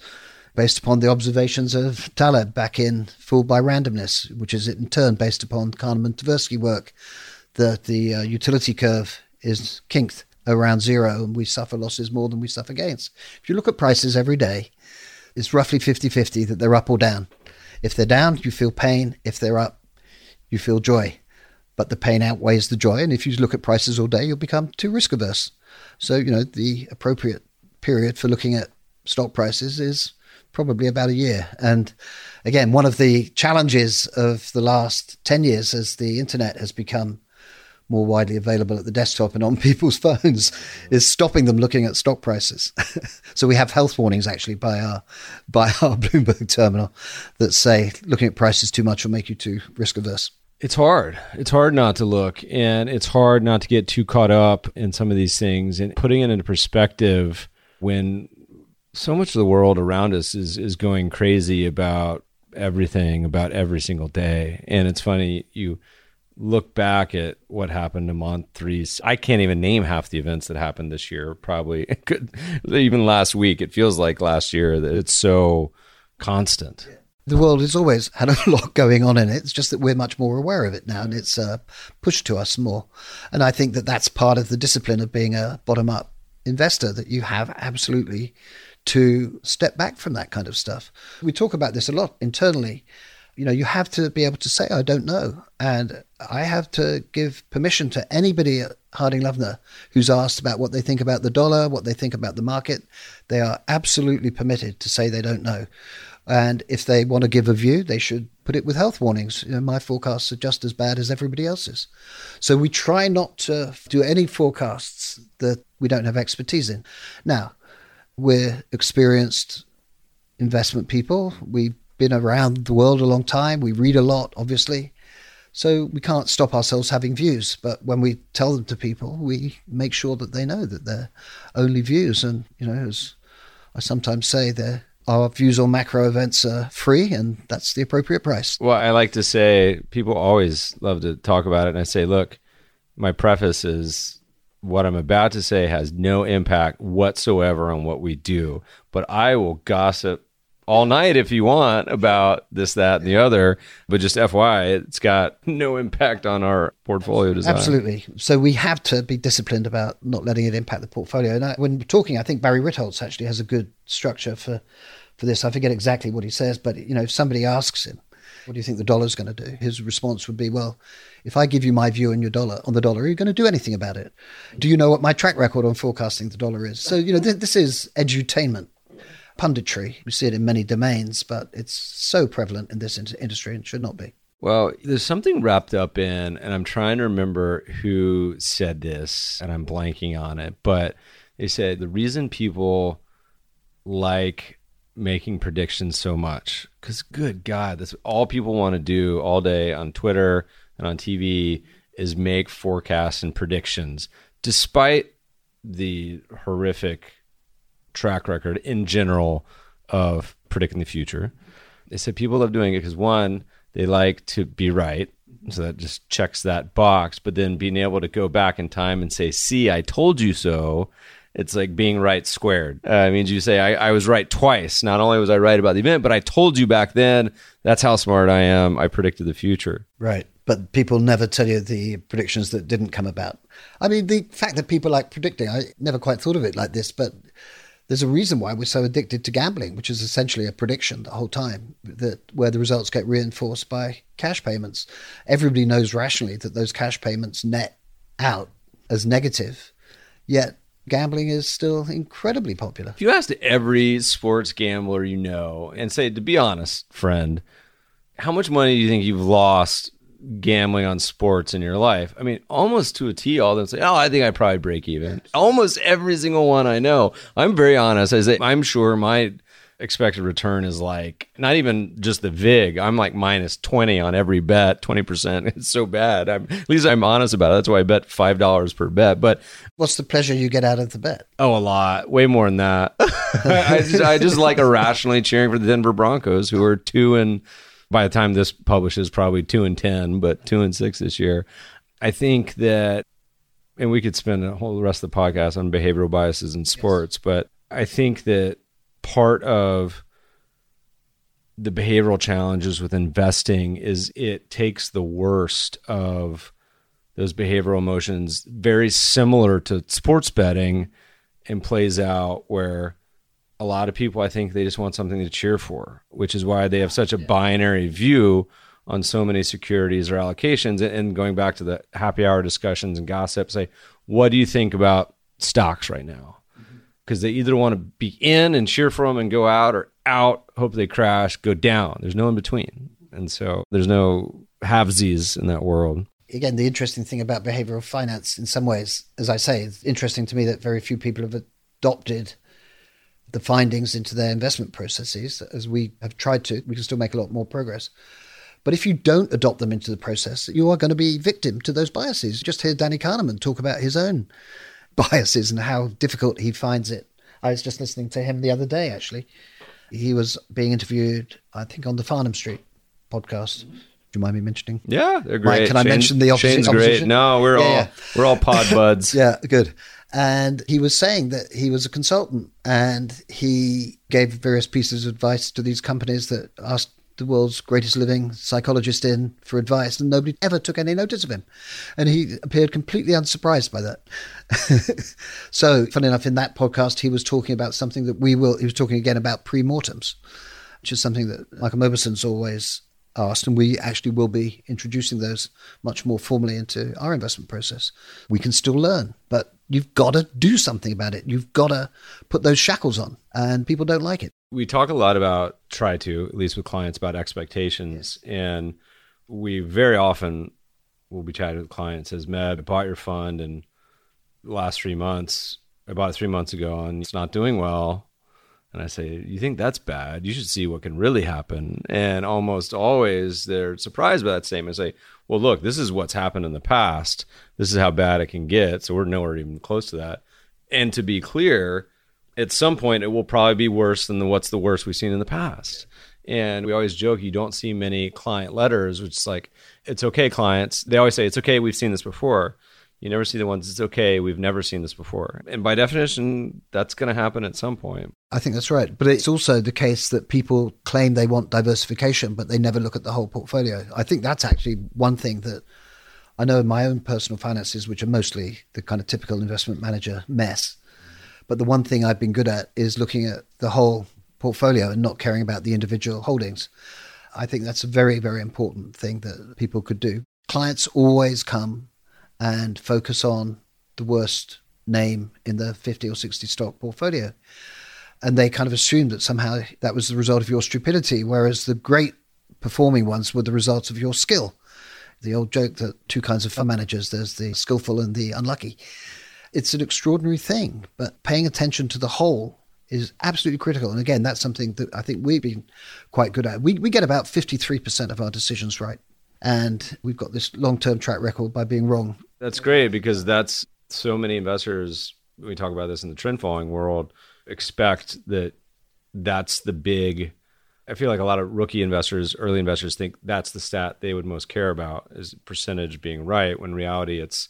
based upon the observations of Taleb back in Fooled by Randomness, which is in turn based upon Kahneman Tversky work, that the uh, utility curve is kinked around zero and we suffer losses more than we suffer gains. If you look at prices every day, it's roughly 50 50 that they're up or down. If they're down, you feel pain. If they're up, you feel joy. But the pain outweighs the joy. And if you look at prices all day, you'll become too risk averse. So, you know, the appropriate period for looking at stock prices is probably about a year. And again, one of the challenges of the last 10 years as the internet has become more widely available at the desktop and on people's phones is stopping them looking at stock prices. so we have health warnings actually by our by our Bloomberg terminal that say looking at prices too much will make you too risk averse. It's hard. It's hard not to look and it's hard not to get too caught up in some of these things and putting it into perspective when so much of the world around us is is going crazy about everything about every single day and it's funny you look back at what happened in month three i can't even name half the events that happened this year probably even last week it feels like last year that it's so constant the world has always had a lot going on in it. It's just that we're much more aware of it now, and it's uh, pushed to us more. And I think that that's part of the discipline of being a bottom up investor that you have absolutely to step back from that kind of stuff. We talk about this a lot internally. You know, you have to be able to say, I don't know. And I have to give permission to anybody at Harding Loevner who's asked about what they think about the dollar, what they think about the market. They are absolutely permitted to say they don't know. And if they want to give a view, they should put it with health warnings. You know, my forecasts are just as bad as everybody else's. So we try not to do any forecasts that we don't have expertise in. Now, we're experienced investment people. We've been around the world a long time. We read a lot, obviously. So we can't stop ourselves having views. But when we tell them to people, we make sure that they know that they're only views. And, you know, as I sometimes say, they're our views on macro events are free and that's the appropriate price. Well, I like to say people always love to talk about it and I say, look, my preface is what I'm about to say has no impact whatsoever on what we do, but I will gossip all night if you want about this, that, and the other. But just FYI, it's got no impact on our portfolio design. Absolutely. So we have to be disciplined about not letting it impact the portfolio. And I, when talking, I think Barry Ritholtz actually has a good structure for for this. I forget exactly what he says, but you know, if somebody asks him, What do you think the dollar's going to do? His response would be, Well, if I give you my view on your dollar on the dollar, are you going to do anything about it? Do you know what my track record on forecasting the dollar is? So, you know, th- this is edutainment punditry. We see it in many domains, but it's so prevalent in this in- industry and should not be. Well, there's something wrapped up in, and I'm trying to remember who said this, and I'm blanking on it, but they said the reason people like making predictions so much, because good God, that's all people want to do all day on Twitter and on TV is make forecasts and predictions, despite the horrific track record in general of predicting the future. They said people love doing it because one, they like to be right. So that just checks that box. But then being able to go back in time and say, see, I told you so. It's like being right squared. Uh, it means you say, I, I was right twice. Not only was I right about the event, but I told you back then. That's how smart I am. I predicted the future. Right. But people never tell you the predictions that didn't come about. I mean, the fact that people like predicting, I never quite thought of it like this, but there's a reason why we're so addicted to gambling, which is essentially a prediction the whole time, that where the results get reinforced by cash payments. Everybody knows rationally that those cash payments net out as negative, yet gambling is still incredibly popular. If you asked every sports gambler you know and say, to be honest, friend, how much money do you think you've lost gambling on sports in your life. I mean, almost to a T, all of them say, "Oh, I think I probably break even." Almost every single one I know. I'm very honest. I say, I'm sure my expected return is like not even just the vig. I'm like minus twenty on every bet, twenty percent. It's so bad. I'm, at least I'm honest about it. That's why I bet five dollars per bet. But what's the pleasure you get out of the bet? Oh, a lot, way more than that. I, just, I just like irrationally cheering for the Denver Broncos, who are two and by the time this publishes, probably two and ten, but two and six this year. I think that, and we could spend a whole rest of the podcast on behavioral biases in sports, yes. but I think that part of the behavioral challenges with investing is it takes the worst of those behavioral emotions, very similar to sports betting, and plays out where a lot of people, I think they just want something to cheer for, which is why they have such a binary view on so many securities or allocations. And going back to the happy hour discussions and gossip, say, what do you think about stocks right now? Because mm-hmm. they either want to be in and cheer for them and go out, or out, hope they crash, go down. There's no in between. And so there's no halvesies in that world again, the interesting thing about behavioral finance, in some ways, as I say, it's interesting to me that very few people have adopted the findings into their investment processes, as we have tried to, we can still make a lot more progress. But if you don't adopt them into the process, you are going to be victim to those biases. Just hear Danny Kahneman talk about his own biases and how difficult he finds it. I was just listening to him the other day, actually. He was being interviewed, I think, on the Farnam Street podcast. Mm-hmm. Do you mind me mentioning? Yeah, they're great. Mike, can Shane, I mention the opposite? Shane's great. No, we're yeah, all yeah. we're all pod buds. yeah, good. And he was saying that he was a consultant and he gave various pieces of advice to these companies that asked the world's greatest living psychologist in for advice, and nobody ever took any notice of him. And he appeared completely unsurprised by that. so, funny enough, in that podcast, he was talking about something that we will, he was talking again about pre mortems, which is something that Michael Mauboussin's always asked, and we actually will be introducing those much more formally into our investment process. We can still learn, but you've got to do something about it. You've got to put those shackles on, and people don't like it. We talk a lot about, try to, at least with clients, about expectations. Yes. And we very often will be chatting with clients as Meb, I bought your fund and last three months, I bought it three months ago and it's not doing well. And I say, You think that's bad? You should see what can really happen. And almost always they're surprised by that statement. and say, well, look, this is what's happened in the past. This is how bad it can get. So we're nowhere even close to that. And to be clear, at some point it will probably be worse than the, what's the worst we've seen in the past. And we always joke you don't see many client letters, which is like, it's okay, clients. They always say, it's okay, we've seen this before. You never see the ones, it's okay, we've never seen this before. And by definition, that's going to happen at some point. I think that's right. But it's also the case that people claim they want diversification, but they never look at the whole portfolio. I think that's actually one thing that I know in my own personal finances, which are mostly the kind of typical investment manager mess. But the one thing I've been good at is looking at the whole portfolio and not caring about the individual holdings. I think that's a very, very important thing that people could do. Clients always come and focus on the worst name in the 50 or 60 stock portfolio. And they kind of assume that somehow that was the result of your stupidity, whereas the great performing ones were the result of your skill. The old joke that two kinds of fund managers there's the skillful and the unlucky. It's an extraordinary thing, but paying attention to the whole is absolutely critical. And again, that's something that I think we've been quite good at. We, we get about 53% of our decisions right. And we've got this long term track record by being wrong. That's great because that's so many investors, we talk about this in the trend following world, expect that that's the big. I feel like a lot of rookie investors, early investors think that's the stat they would most care about is percentage being right. When in reality, it's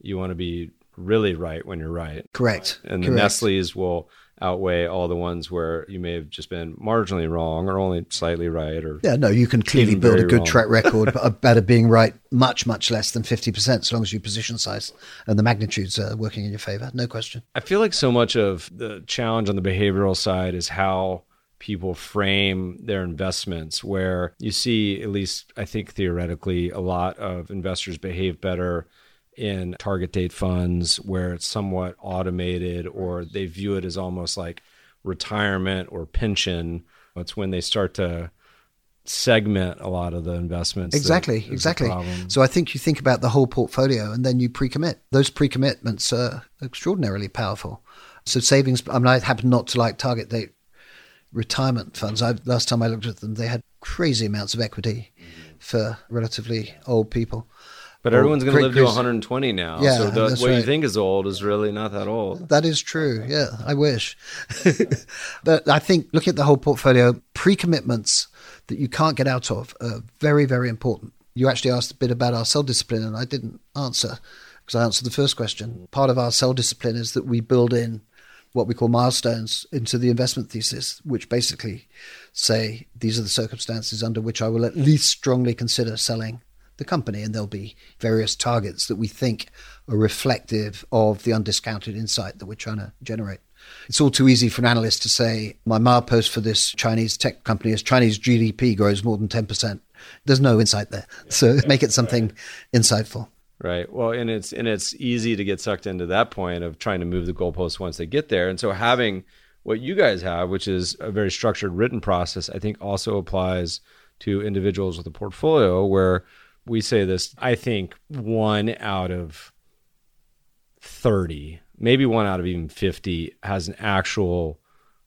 you want to be really right when you're right. Correct. And Correct. the Nestle's will outweigh all the ones where you may have just been marginally wrong or only slightly right or Yeah, no, you can clearly build a good wrong. track record about uh, it being right much, much less than 50%, as long as your position size and the magnitudes are working in your favor. No question. I feel like so much of the challenge on the behavioral side is how people frame their investments, where you see, at least I think theoretically, a lot of investors behave better in target date funds where it's somewhat automated or they view it as almost like retirement or pension. It's when they start to segment a lot of the investments. Exactly, exactly. So I think you think about the whole portfolio and then you pre-commit. Those pre-commitments are extraordinarily powerful. So savings. I mean, I happen not to like target date retirement funds. I, last time I looked at them, they had crazy amounts of equity mm-hmm. for relatively old people. But everyone's going to live to 120 now. Yeah, so the, what you think is old is really not that old. That is true. Yeah, I wish. but I think looking at the whole portfolio, pre commitments that you can't get out of are very, very important. You actually asked a bit about our sell discipline, and I didn't answer because I answered the first question. Part of our sell discipline is that we build in what we call milestones into the investment thesis, which basically say these are the circumstances under which I will at least strongly consider selling the company. And there'll be various targets that we think are reflective of the undiscounted insight that we're trying to generate. It's all too easy for an analyst to say, my milepost for this Chinese tech company is Chinese GDP grows more than 10%. There's no insight there. So make it something insightful. Right. Well, and it's and it's easy to get sucked into that point of trying to move the goalposts once they get there. And so having what you guys have, which is a very structured written process, I think also applies to individuals with a portfolio where we say this, I think one out of 30, maybe one out of even 50 has an actual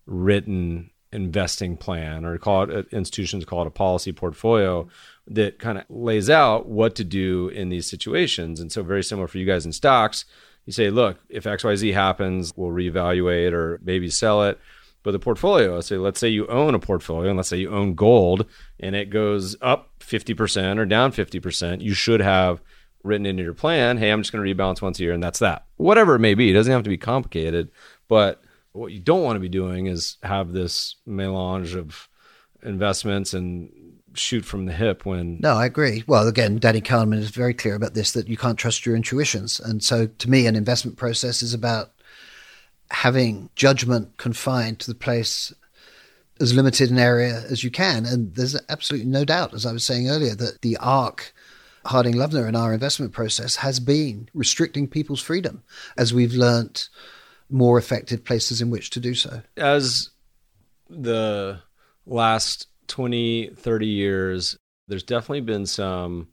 written investing plan or call it uh, institutions call it a policy portfolio that kind of lays out what to do in these situations. And so very similar for you guys in stocks. You say look if xyz happens we'll reevaluate or maybe sell it but the portfolio say let's say you own a portfolio and let's say you own gold and it goes up 50% or down 50% you should have written into your plan hey i'm just going to rebalance once a year and that's that whatever it may be it doesn't have to be complicated but what you don't want to be doing is have this melange of investments and shoot from the hip when No, I agree. Well, again, Danny Kahneman is very clear about this that you can't trust your intuitions. And so to me, an investment process is about having judgment confined to the place as limited an area as you can. And there's absolutely no doubt, as I was saying earlier, that the arc Harding Loevner in our investment process has been restricting people's freedom as we've learnt more effective places in which to do so. as the last 20 30 years there's definitely been some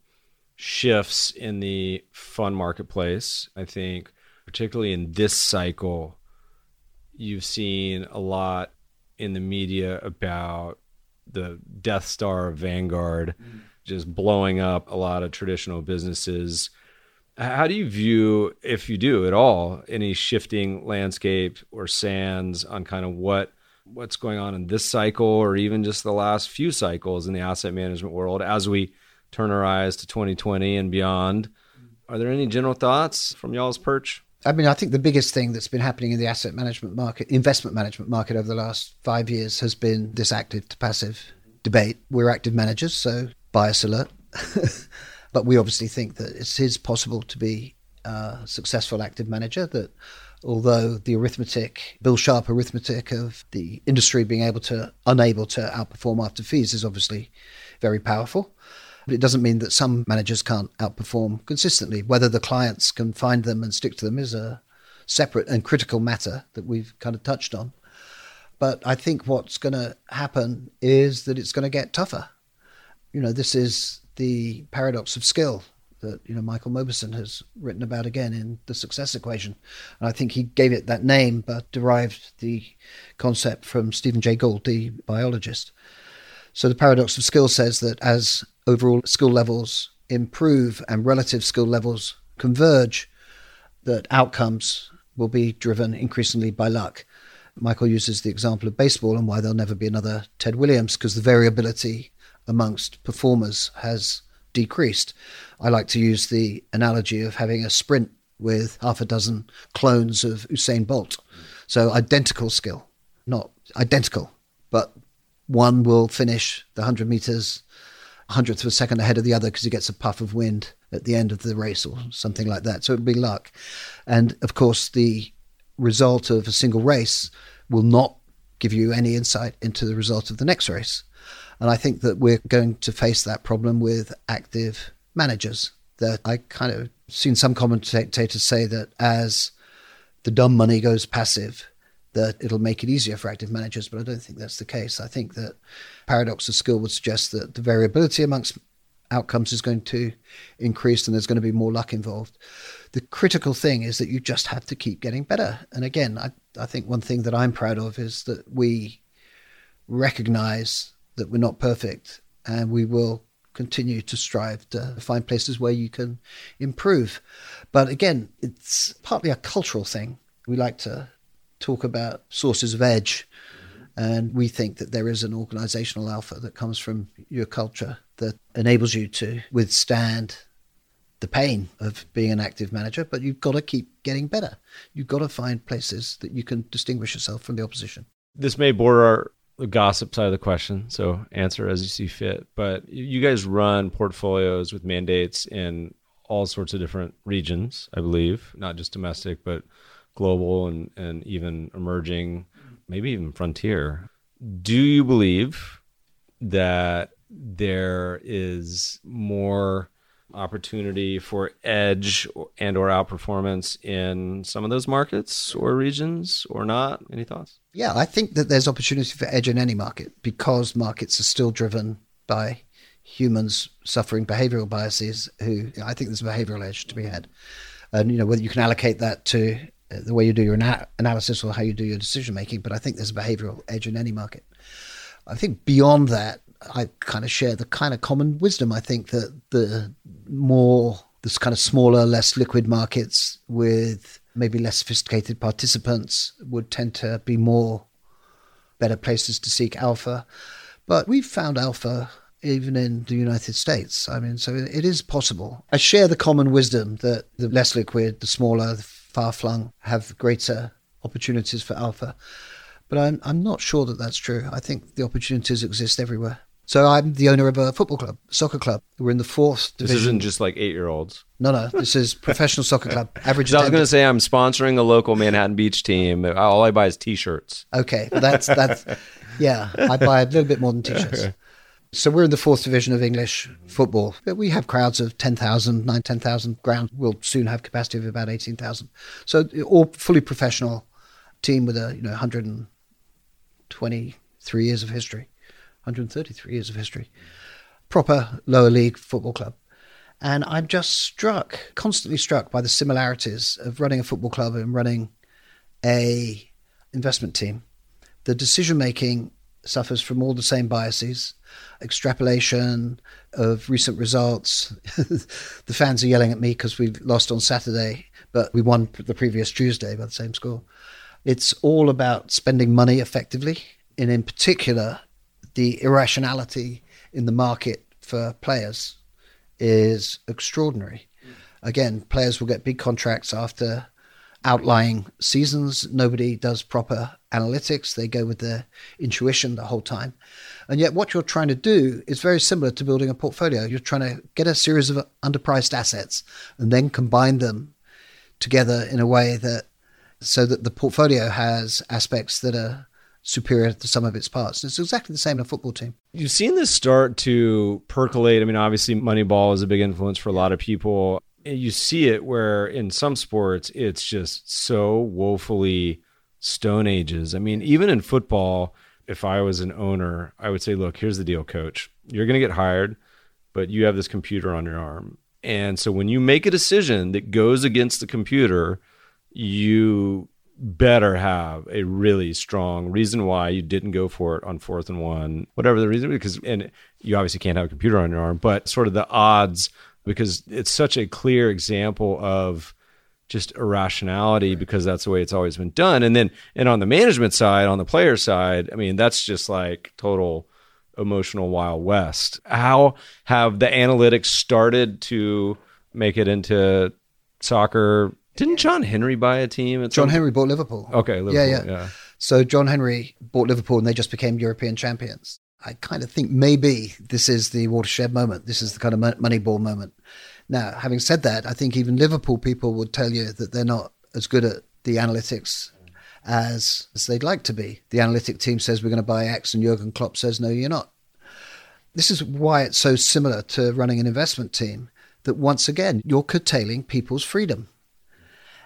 shifts in the fund marketplace i think particularly in this cycle you've seen a lot in the media about the death star vanguard mm. just blowing up a lot of traditional businesses how do you view, if you do at all, any shifting landscape or sands on kind of what what's going on in this cycle or even just the last few cycles in the asset management world as we turn our eyes to 2020 and beyond? Mm. Are there any general thoughts from y'all's perch? I mean, I think the biggest thing that's been happening in the asset management market, investment management market over the last five years has been this active to passive debate. We're active managers, so bias alert. but we obviously think that it is possible to be a successful active manager, that although the arithmetic, Bill Sharpe arithmetic of the industry being able to, unable to outperform after fees is obviously very powerful. But it doesn't mean that some managers can't outperform consistently. Whether the clients can find them and stick to them is a separate and critical matter that we've kind of touched on. But I think what's going to happen is that it's going to get tougher. You know, this is the paradox of skill that you know Michael Mauboussin has written about again in the Success Equation, and I think he gave it that name, but derived the concept from Stephen Jay Gould, the biologist. So the paradox of skill says that as overall skill levels improve and relative skill levels converge, that outcomes will be driven increasingly by luck. Michael uses the example of baseball and why there'll never be another Ted Williams because the variability amongst performers has decreased. I like to use the analogy of having a sprint with half a dozen clones of Usain Bolt. So identical skill, not identical, but one will finish the 100 meters hundredth of a second ahead of the other because he gets a puff of wind at the end of the race or something like that. So it'd be luck. And of course, the result of a single race will not give you any insight into the result of the next race. And I think that we're going to face that problem with active managers. That I kind of seen some commentators say that as the dumb money goes passive, that it'll make it easier for active managers, but I don't think that's the case. I think that paradox of skill would suggest that the variability amongst outcomes is going to increase and there's going to be more luck involved. The critical thing is that you just have to keep getting better. And again, I, I think one thing that I'm proud of is that we recognize that we're not perfect and we will continue to strive to find places where you can improve. But again, it's partly a cultural thing. We like to talk about sources of edge. And we think that there is an organizational alpha that comes from your culture that enables you to withstand the pain of being an active manager, but you've got to keep getting better. You've got to find places that you can distinguish yourself from the opposition. This may border the gossip side of the question, so answer as you see fit. But you guys run portfolios with mandates in all sorts of different regions, I believe, not just domestic, but global and, and even emerging, maybe even frontier. Do you believe that there is more opportunity for edge and or outperformance in some of those markets or regions or not? Any thoughts? Yeah i think that there's opportunity for edge in any market because markets are still driven by humans suffering behavioral biases who i think there's a behavioral edge to be had. And you know whether you can allocate that to the way you do your ana- analysis or how you do your decision making, but I think there's a behavioral edge in any market. I think beyond that, I kind of share the kind of common wisdom. I think that the more this kind of smaller, less liquid markets with maybe less sophisticated participants would tend to be more better places to seek alpha. But we've found alpha even in the United States. I mean, so it is possible. I share the common wisdom that the less liquid, the smaller, the far flung have greater opportunities for alpha. But I'm, I'm not sure that that's true. I think the opportunities exist everywhere. So I'm the owner of a football club, soccer club. We're in the fourth division. This isn't just like eight year olds. No, no. This is professional soccer club. Average. I was going to say I'm sponsoring a local Manhattan Beach team. All I buy is T-shirts. Okay, that's that's yeah. I buy a little bit more than T-shirts. So we're in the fourth division of English football. We have crowds of 10,000, 9, 10,000. Ground We'll soon have capacity of about 18,000. So all fully professional team with a, you know, 123 years of history, 133 years of history. Proper lower league football club. And I'm just struck, constantly struck by the similarities of running a football club and running a investment team. The decision making suffers from all the same biases extrapolation of recent results. the fans are yelling at me because we lost on Saturday, but we won the previous Tuesday by the same score. It's all about spending money effectively, and in particular, the irrationality in the market for players is extraordinary. Mm. Again, players will get big contracts after outlying seasons. Nobody does proper analytics. They go with their intuition the whole time. And yet, what you're trying to do is very similar to building a portfolio. You're trying to get a series of underpriced assets and then combine them together in a way that so that the portfolio has aspects that are superior to some of its parts. And It's exactly the same in a football team. You've seen this start to percolate. I mean, obviously, Moneyball is a big influence for a lot of people. You see it where in some sports, it's just so woefully stone ages. I mean, even in football, if I was an owner, I would say, look, here's the deal, coach. You're going to get hired, but you have this computer on your arm. And so when you make a decision that goes against the computer, you better have a really strong reason why you didn't go for it on fourth and one, whatever the reason, because, and you obviously can't have a computer on your arm, but sort of the odds, because it's such a clear example of just irrationality because that's the way it's always been done. And then, and on the management side, on the player side, I mean, that's just like total emotional wild west. How have the analytics started to make it into soccer didn't John Henry buy a team? John Henry bought Liverpool. Okay, Liverpool, yeah, yeah, yeah. So John Henry bought Liverpool, and they just became European champions. I kind of think maybe this is the watershed moment. This is the kind of Moneyball moment. Now, having said that, I think even Liverpool people would tell you that they're not as good at the analytics as, as they'd like to be. The analytic team says we're going to buy X, and Jurgen Klopp says no, you're not. This is why it's so similar to running an investment team. That once again, you're curtailing people's freedom.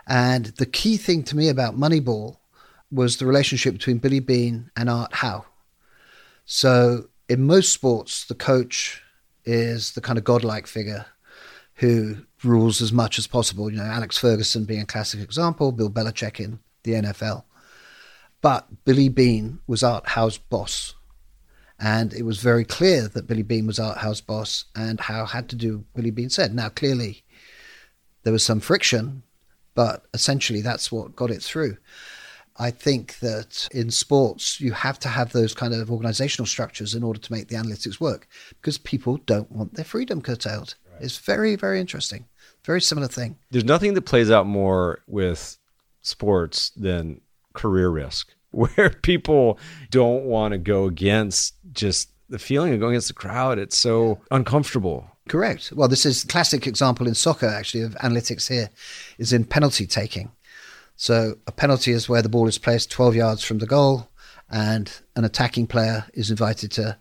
And the key thing to me about Moneyball was the relationship between Billy Beane and Art Howe. So in most sports, the coach is the kind of godlike figure who rules as much as possible. You know, Alex Ferguson being a classic example, Bill Belichick in the NFL. But Billy Beane was Art Howe's boss. And it was very clear that Billy Beane was Art Howe's boss and Howe had to do Billy Beane said. Now, clearly, there was some friction but essentially, that's what got it through. I think that in sports, you have to have those kind of organizational structures in order to make the analytics work because people don't want their freedom curtailed. It's very, very interesting. Very similar thing. There's nothing that plays out more with sports than career risk, where people don't want to go against just the feeling of going against the crowd. It's so uncomfortable. Correct. Well, this is a classic example in soccer, actually, of analytics here, is in penalty taking. So a penalty is where the ball is placed 12 yards from the goal, and an attacking player is invited to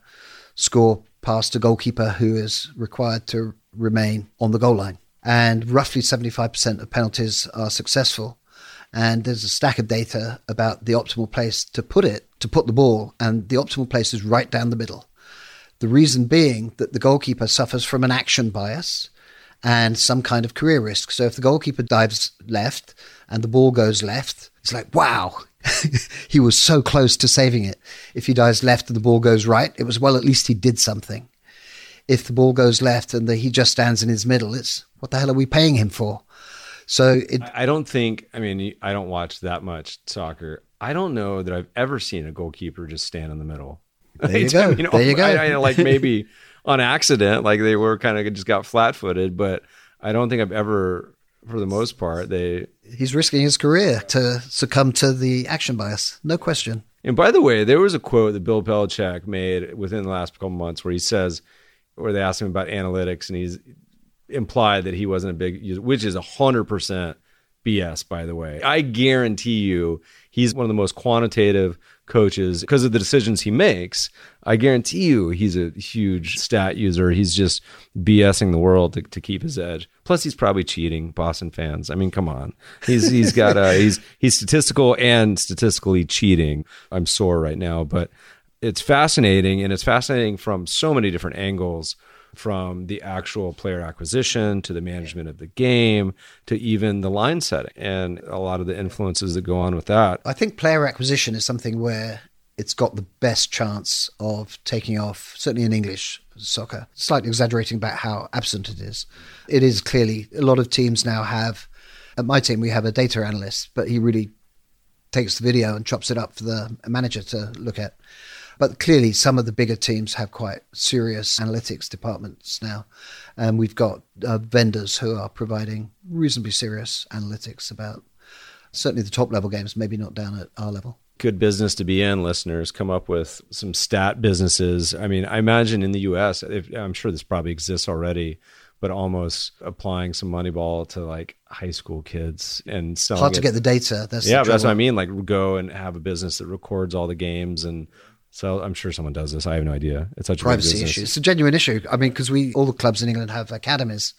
score past a goalkeeper who is required to remain on the goal line. And roughly 75% of penalties are successful. And there's a stack of data about the optimal place to put it, to put the ball, and the optimal place is right down the middle. The reason being that the goalkeeper suffers from an action bias and some kind of career risk. So if the goalkeeper dives left and the ball goes left, it's like, wow, he was so close to saving it. If he dives left and the ball goes right, it was, well, at least he did something. If the ball goes left and the, he just stands in his middle, it's, what the hell are we paying him for? So it, I don't think, I mean, I don't watch that much soccer. I don't know that I've ever seen a goalkeeper just stand in the middle. There you go. you know, there you go. I, I, like maybe on accident, like they were kind of just got flat footed, but I don't think I've ever, for the most part, they. He's risking his career to succumb to the action bias, no question. And by the way, there was a quote that Bill Belichick made within the last couple months where he says, where they asked him about analytics, and he's implied that he wasn't a big user, which is hundred percent BS. By the way, I guarantee you, he's one of the most quantitative coaches because of the decisions he makes. I guarantee you he's a huge stat user. He's just BSing the world to, to keep his edge. Plus he's probably cheating Boston fans. I mean, come on. He's he's got a he's he's statistical and statistically cheating. I'm sore right now, but it's fascinating and it's fascinating from so many different angles from the actual player acquisition to the management of the game to even the line setting and a lot of the influences that go on with that. I think player acquisition is something where it's got the best chance of taking off, certainly in English soccer. Slightly exaggerating about how absent it is. It is clearly, a lot of teams now have, at my team, we have a data analyst, but he really takes the video and chops it up for the manager to look at. But clearly, some of the bigger teams have quite serious analytics departments now. And we've got uh, vendors who are providing reasonably serious analytics about certainly the top level games, maybe not down at our level. Good business to be in, listeners. Come up with some stat businesses. I mean, I imagine in the US, if, I'm sure this probably exists already, but almost applying some Moneyball to like high school kids and selling Hard to it. get the data. That's yeah, the but that's what I mean. Like go and have a business that records all the games and so I'm sure someone does this. I have no idea. It's such a privacy business. issue. It's a genuine issue. I mean, because we all the clubs in England have academies,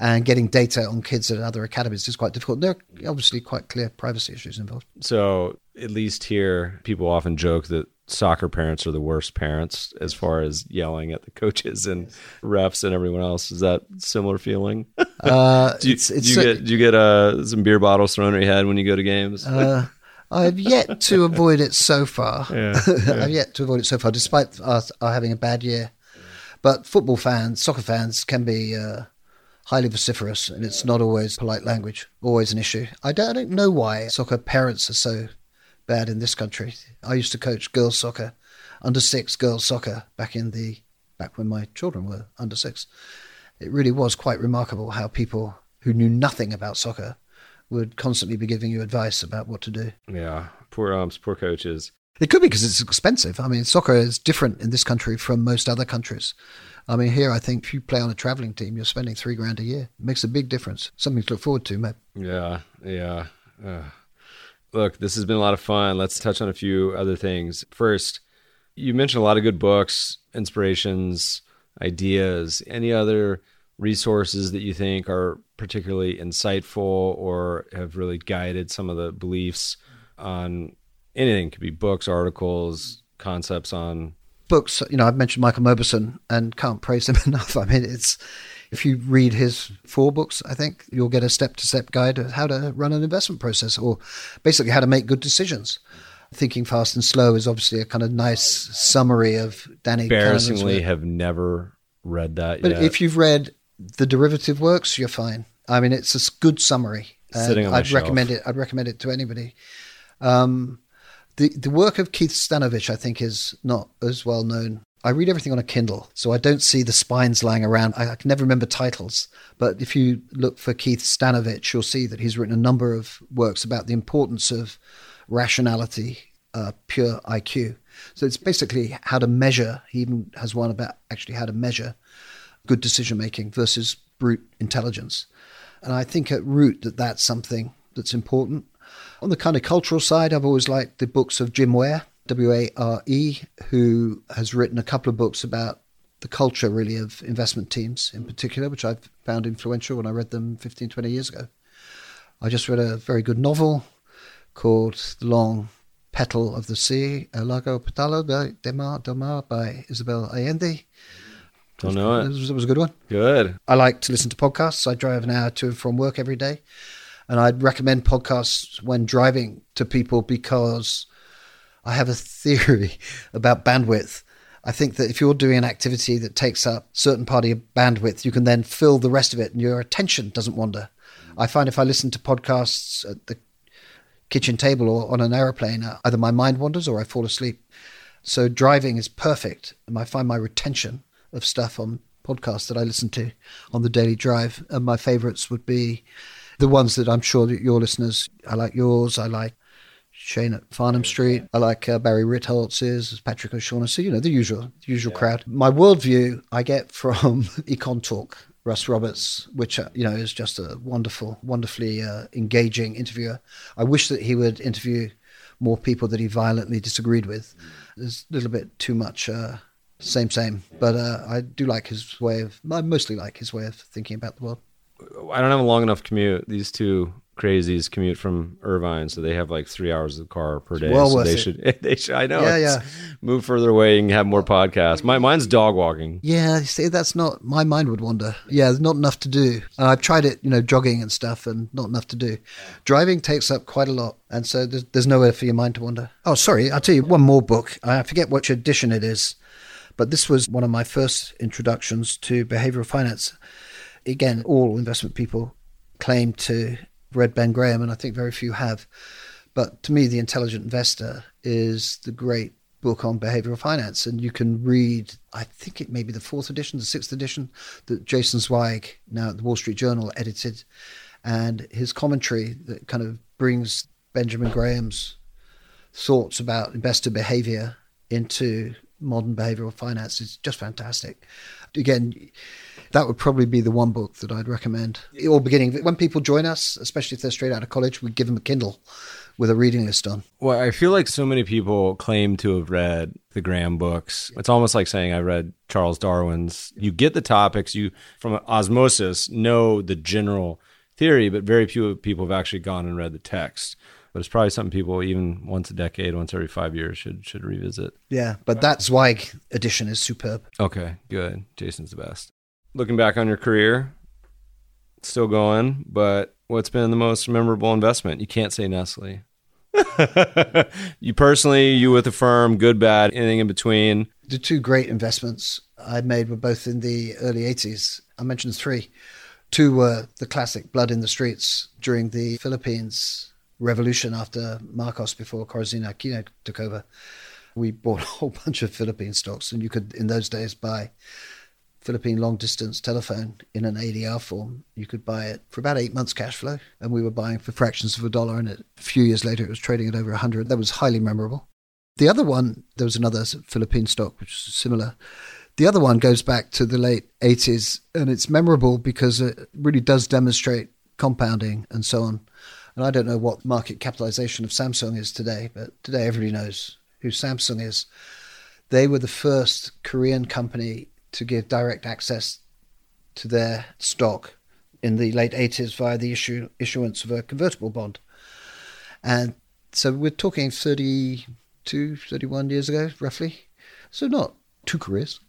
and getting data on kids at other academies is quite difficult. There are obviously quite clear privacy issues involved. So at least here, people often joke that soccer parents are the worst parents as far as yelling at the coaches and refs and everyone else. Is that similar feeling? Uh, do you, it's, it's do you cer- get do you get uh, some beer bottles thrown at your head when you go to games? uh, I've yet to avoid it so far. Yeah, I've yet to avoid it so far, despite us are having a bad year. But football fans, soccer fans, can be uh, highly vociferous, and it's not always polite language. Always an issue. I don't, I don't know why soccer parents are so bad in this country. I used to coach girls soccer, under six girls soccer back in the back when my children were under six. It really was quite remarkable how people who knew nothing about soccer would constantly be giving you advice about what to do. yeah, poor arms, poor coaches. It could be because it's expensive. I mean, soccer is different in this country from most other countries. I mean, here, I think if you play on a traveling team, you're spending three grand a year. It makes a big difference. Something to look forward to, mate. Yeah, yeah. Ugh. Look, this has been a lot of fun. Let's touch on a few other things. First, you mentioned a lot of good books, inspirations, ideas. Any other resources that you think are particularly insightful or have really guided some of the beliefs on anything? It could be books, articles, concepts on. Books, you know, I've mentioned Michael Mauboussin and can't praise him enough. I mean, it's if you read his four books, I think you'll get a step-to-step guide of how to run an investment process, or basically how to make good decisions. Thinking Fast and Slow is obviously a kind of nice summary of Danny. Embarrassingly, have never read that But yet. if you've read the derivative works, you're fine. I mean, it's a good summary. Sitting on I'd shelf. recommend it. I'd recommend it to anybody. Um, the the work of Keith Stanovich, I think, is not as well known. I read everything on a Kindle, so I don't see the spines lying around. I, I can never remember titles, but if you look for Keith Stanovich, you'll see that he's written a number of works about the importance of rationality, uh, pure IQ. So it's basically how to measure. He even has one about actually how to measure good decision making versus brute intelligence. And I think at root that that's something that's important. On the kind of cultural side, I've always liked the books of Jim Ware, W A R E, who has written a couple of books about the culture really of investment teams in particular, which I've found influential when I read them 15, 20 years ago. I just read a very good novel called The Long Petal of the Sea, El Largo Petalo de, de Mar, del Mar by Isabel Allende. Don't know It it. was, it was a good one. Good. I like to listen to podcasts. I drive an hour to and from work every day. And I'd recommend podcasts when driving to people because I have a theory about bandwidth. I think that if you're doing an activity that takes up certain part of your bandwidth, you can then fill the rest of it and your attention doesn't wander. I find if I listen to podcasts at the kitchen table or on an aeroplane, uh, either my mind wanders or I fall asleep. So driving is perfect. And I find my retention of stuff on podcasts that I listen to on the daily drive. And my favorites would be the ones that I'm sure that your listeners, I like yours, I like Shane at Farnam Street, I like uh, Barry Ritholtz's, Patrick O'Shaughnessy, you know, the usual, the usual crowd. My worldview I get from Econ Talk. Russ Roberts, which uh, you know is just a wonderful, wonderfully uh, engaging interviewer. I wish that he would interview more people that he violently disagreed with. There's a little bit too much uh, same, same, but uh, I do like his way of. I mostly like his way of thinking about the world. I don't have a long enough commute. These two crazies commute from Irvine, so they have like three hours of car per day. well so they it. should. They should. I know. Yeah, yeah. Move further away and have more podcasts. My mine's dog walking. Yeah, see, that's not my mind would wander. Yeah, there's not enough to do. And I've tried it, you know, jogging and stuff, and not enough to do. Driving takes up quite a lot, and so there's, there's nowhere for your mind to wander. Oh, sorry, I'll tell you one more book. I forget which edition it is, but this was one of my first introductions to behavioral finance. Again, all investment people claim to read Ben Graham, and I think very few have. But to me, The Intelligent Investor is the great book on behavioral finance. And you can read, I think it may be the fourth edition, the sixth edition, that Jason Zweig, now at the Wall Street Journal, edited. And his commentary that kind of brings Benjamin Graham's thoughts about investor behavior into modern behavioral finance is just fantastic. Again, that would probably be the one book that I'd recommend. Or beginning when people join us, especially if they're straight out of college, we give them a Kindle with a reading list on. Well, I feel like so many people claim to have read the Graham books. It's almost like saying I read Charles Darwin's. You get the topics, you from osmosis know the general theory, but very few people have actually gone and read the text. But it's probably something people even once a decade, once every five years should should revisit. Yeah, but that Zweig edition is superb. Okay, good. Jason's the best. Looking back on your career, still going, but what's been the most memorable investment? You can't say Nestle. you personally, you with the firm, good, bad, anything in between. The two great investments I made were both in the early 80s. I mentioned three. Two were the classic Blood in the Streets during the Philippines revolution after Marcos before Corazon Aquino took over. We bought a whole bunch of Philippine stocks, and you could, in those days, buy Philippine long distance telephone in an ADR form. You could buy it for about eight months cash flow, and we were buying for fractions of a dollar. And a few years later, it was trading at over 100. That was highly memorable. The other one, there was another Philippine stock which was similar. The other one goes back to the late 80s, and it's memorable because it really does demonstrate compounding and so on. And I don't know what market capitalization of Samsung is today, but today everybody knows who Samsung is. They were the first Korean company to give direct access to their stock in the late 80s via the issue, issuance of a convertible bond. And so we're talking 32, 31 years ago, roughly. So not two careers.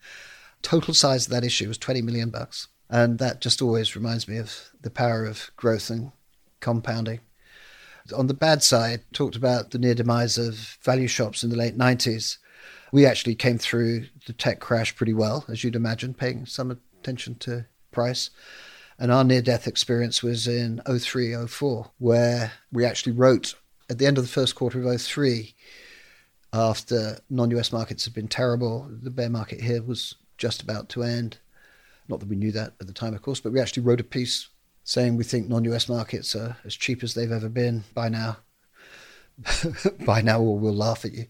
Total size of that issue was 20 million bucks. And that just always reminds me of the power of growth and compounding. On the bad side, talked about the near demise of value shops in the late 90s. We actually came through the tech crash pretty well, as you'd imagine, paying some attention to price. And our near death experience was in 03, 04, where we actually wrote at the end of the first quarter of 03, after non US markets had been terrible, the bear market here was just about to end. Not that we knew that at the time, of course, but we actually wrote a piece saying we think non-US markets are as cheap as they've ever been by now. by now, or we'll laugh at you.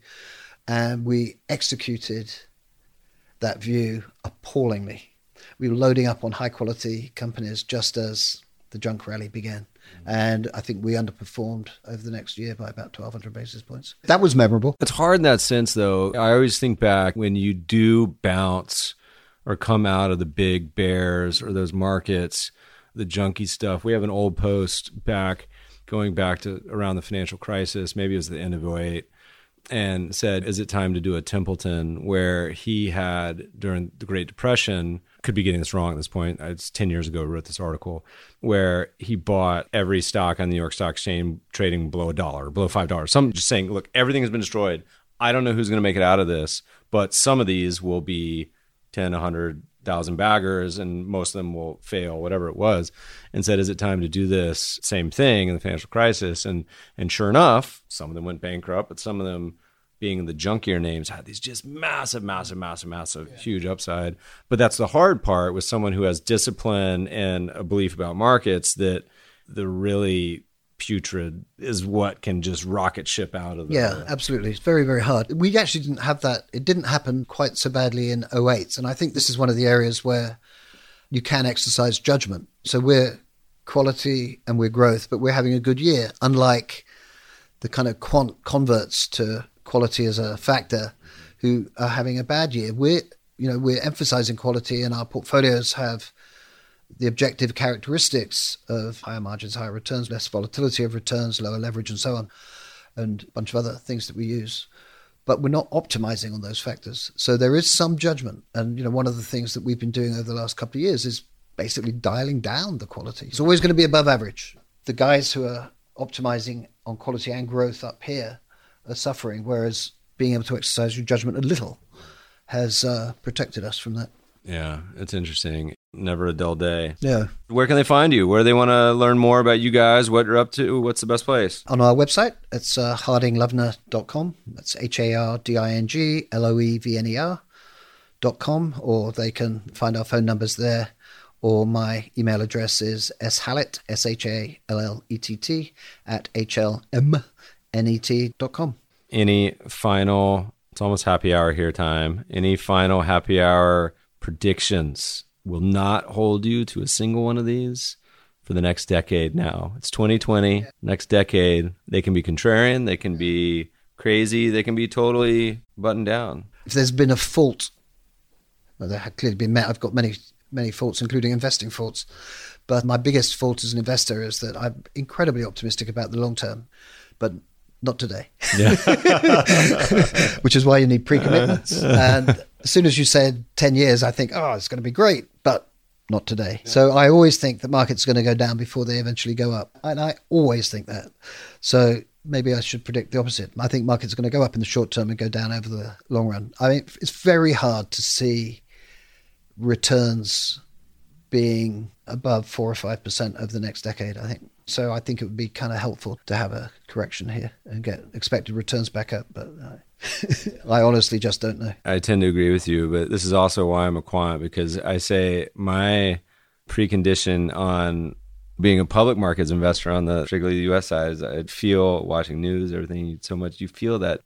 And we executed that view appallingly. We were loading up on high quality companies just as the junk rally began. Mm. And I think we underperformed over the next year by about 1,200 basis points. That was memorable. It's hard in that sense, though. I always think back when you do bounce or come out of the big bears or those markets the junky stuff. We have an old post back going back to around the financial crisis, maybe it was the end of 08, and said, Is it time to do a Templeton where he had during the Great Depression? Could be getting this wrong at this point. It's 10 years ago, I wrote this article where he bought every stock on the New York Stock Exchange trading below a dollar, below $5. Some just saying, Look, everything has been destroyed. I don't know who's going to make it out of this, but some of these will be 10, 100, thousand baggers and most of them will fail, whatever it was, and said, "Is it time to do this same thing in the financial crisis?" And and sure enough, some of them went bankrupt, but some of them being the junkier names had these just massive, massive, massive, massive, yeah. huge upside. But that's the hard part with someone who has discipline and a belief about markets that the really putrid is what can just rocket ship out of the yeah absolutely. It's very very hard. We actually didn't have that. It didn't happen quite so badly in 08 and i think this is one of the areas where you can exercise judgment. So we're quality and we're growth but we're having a good year unlike the kind of quant converts to quality as a factor who are having a bad year. We're you know we're emphasizing quality and our portfolios have the objective characteristics of higher margins, higher returns, less volatility of returns, lower leverage, and so on, and a bunch of other things that we use. But we're not optimizing on those factors. So there is some judgment. And you know, one of the things that we've been doing over the last couple of years is basically dialing down the quality. It's always going to be above average. The guys who are optimizing on quality and growth up here are suffering, whereas being able to exercise your judgment a little has uh, protected us from that. Yeah, it's interesting. Never a dull day. Yeah. Where can they find you? Where do they want to learn more about you guys? What you're up to? What's the best place? On our website, it's uh, hardingloevner.com. That's H A R D I N G L O E V N E R dot com, or they can find our phone numbers there. Or my email address is shallett, S H A L L E T T, at H L M N E T dot com. Any final, it's almost happy hour here time. Any final happy hour predictions will not hold you to a single one of these for the next decade now. It's 2020, next decade. They can be contrarian, they can be crazy, they can be totally buttoned down. If there's been a fault, well, there have clearly been, Meb. I've got many, many faults, including investing faults. But my biggest fault as an investor is that I'm incredibly optimistic about the long term, but not today. Yeah. Which is why you need pre commitments. and as soon as you said 10 years, I think, oh, it's going to be great, but not today. Yeah. So I always think the market's are going to go down before they eventually go up. And I always think that. So maybe I should predict the opposite. I think markets are going to go up in the short term and go down over the long run. I mean, it's very hard to see returns being above four or five percent over the next decade. I think so. I think it would be kind of helpful to have a correction here and get expected returns back up. But uh, I honestly just don't know. I tend to agree with you, but this is also why I'm a quant because I say my precondition on being a public markets investor on the particularly the U.S. side is I'd feel watching news, everything so much. You feel that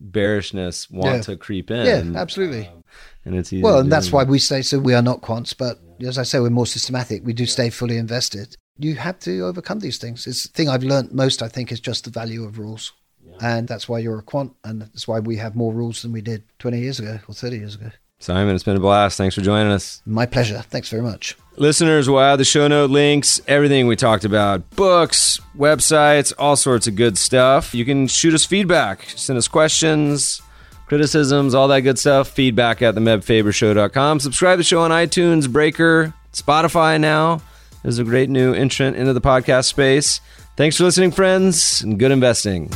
bearishness want Yeah. to creep in. Yeah, absolutely. Um, and it's easy. Well, and that's why we say so. We are not quants, but as I say, we're more systematic. We do stay fully invested. You have to overcome these things. It's the thing I've learned most, I think, is just the value of rules. And that's why you're a quant, and that's why we have more rules than we did 20 years ago or 30 years ago. Simon, it's been a blast. Thanks for joining us. My pleasure. Thanks very much. Listeners will add the show note links, everything we talked about books, websites, all sorts of good stuff. You can shoot us feedback, send us questions, criticisms, all that good stuff. Feedback at themebfabershow.com. Subscribe to the show on iTunes, Breaker, Spotify now. There's a great new entrant into the podcast space. Thanks for listening, friends, and good investing.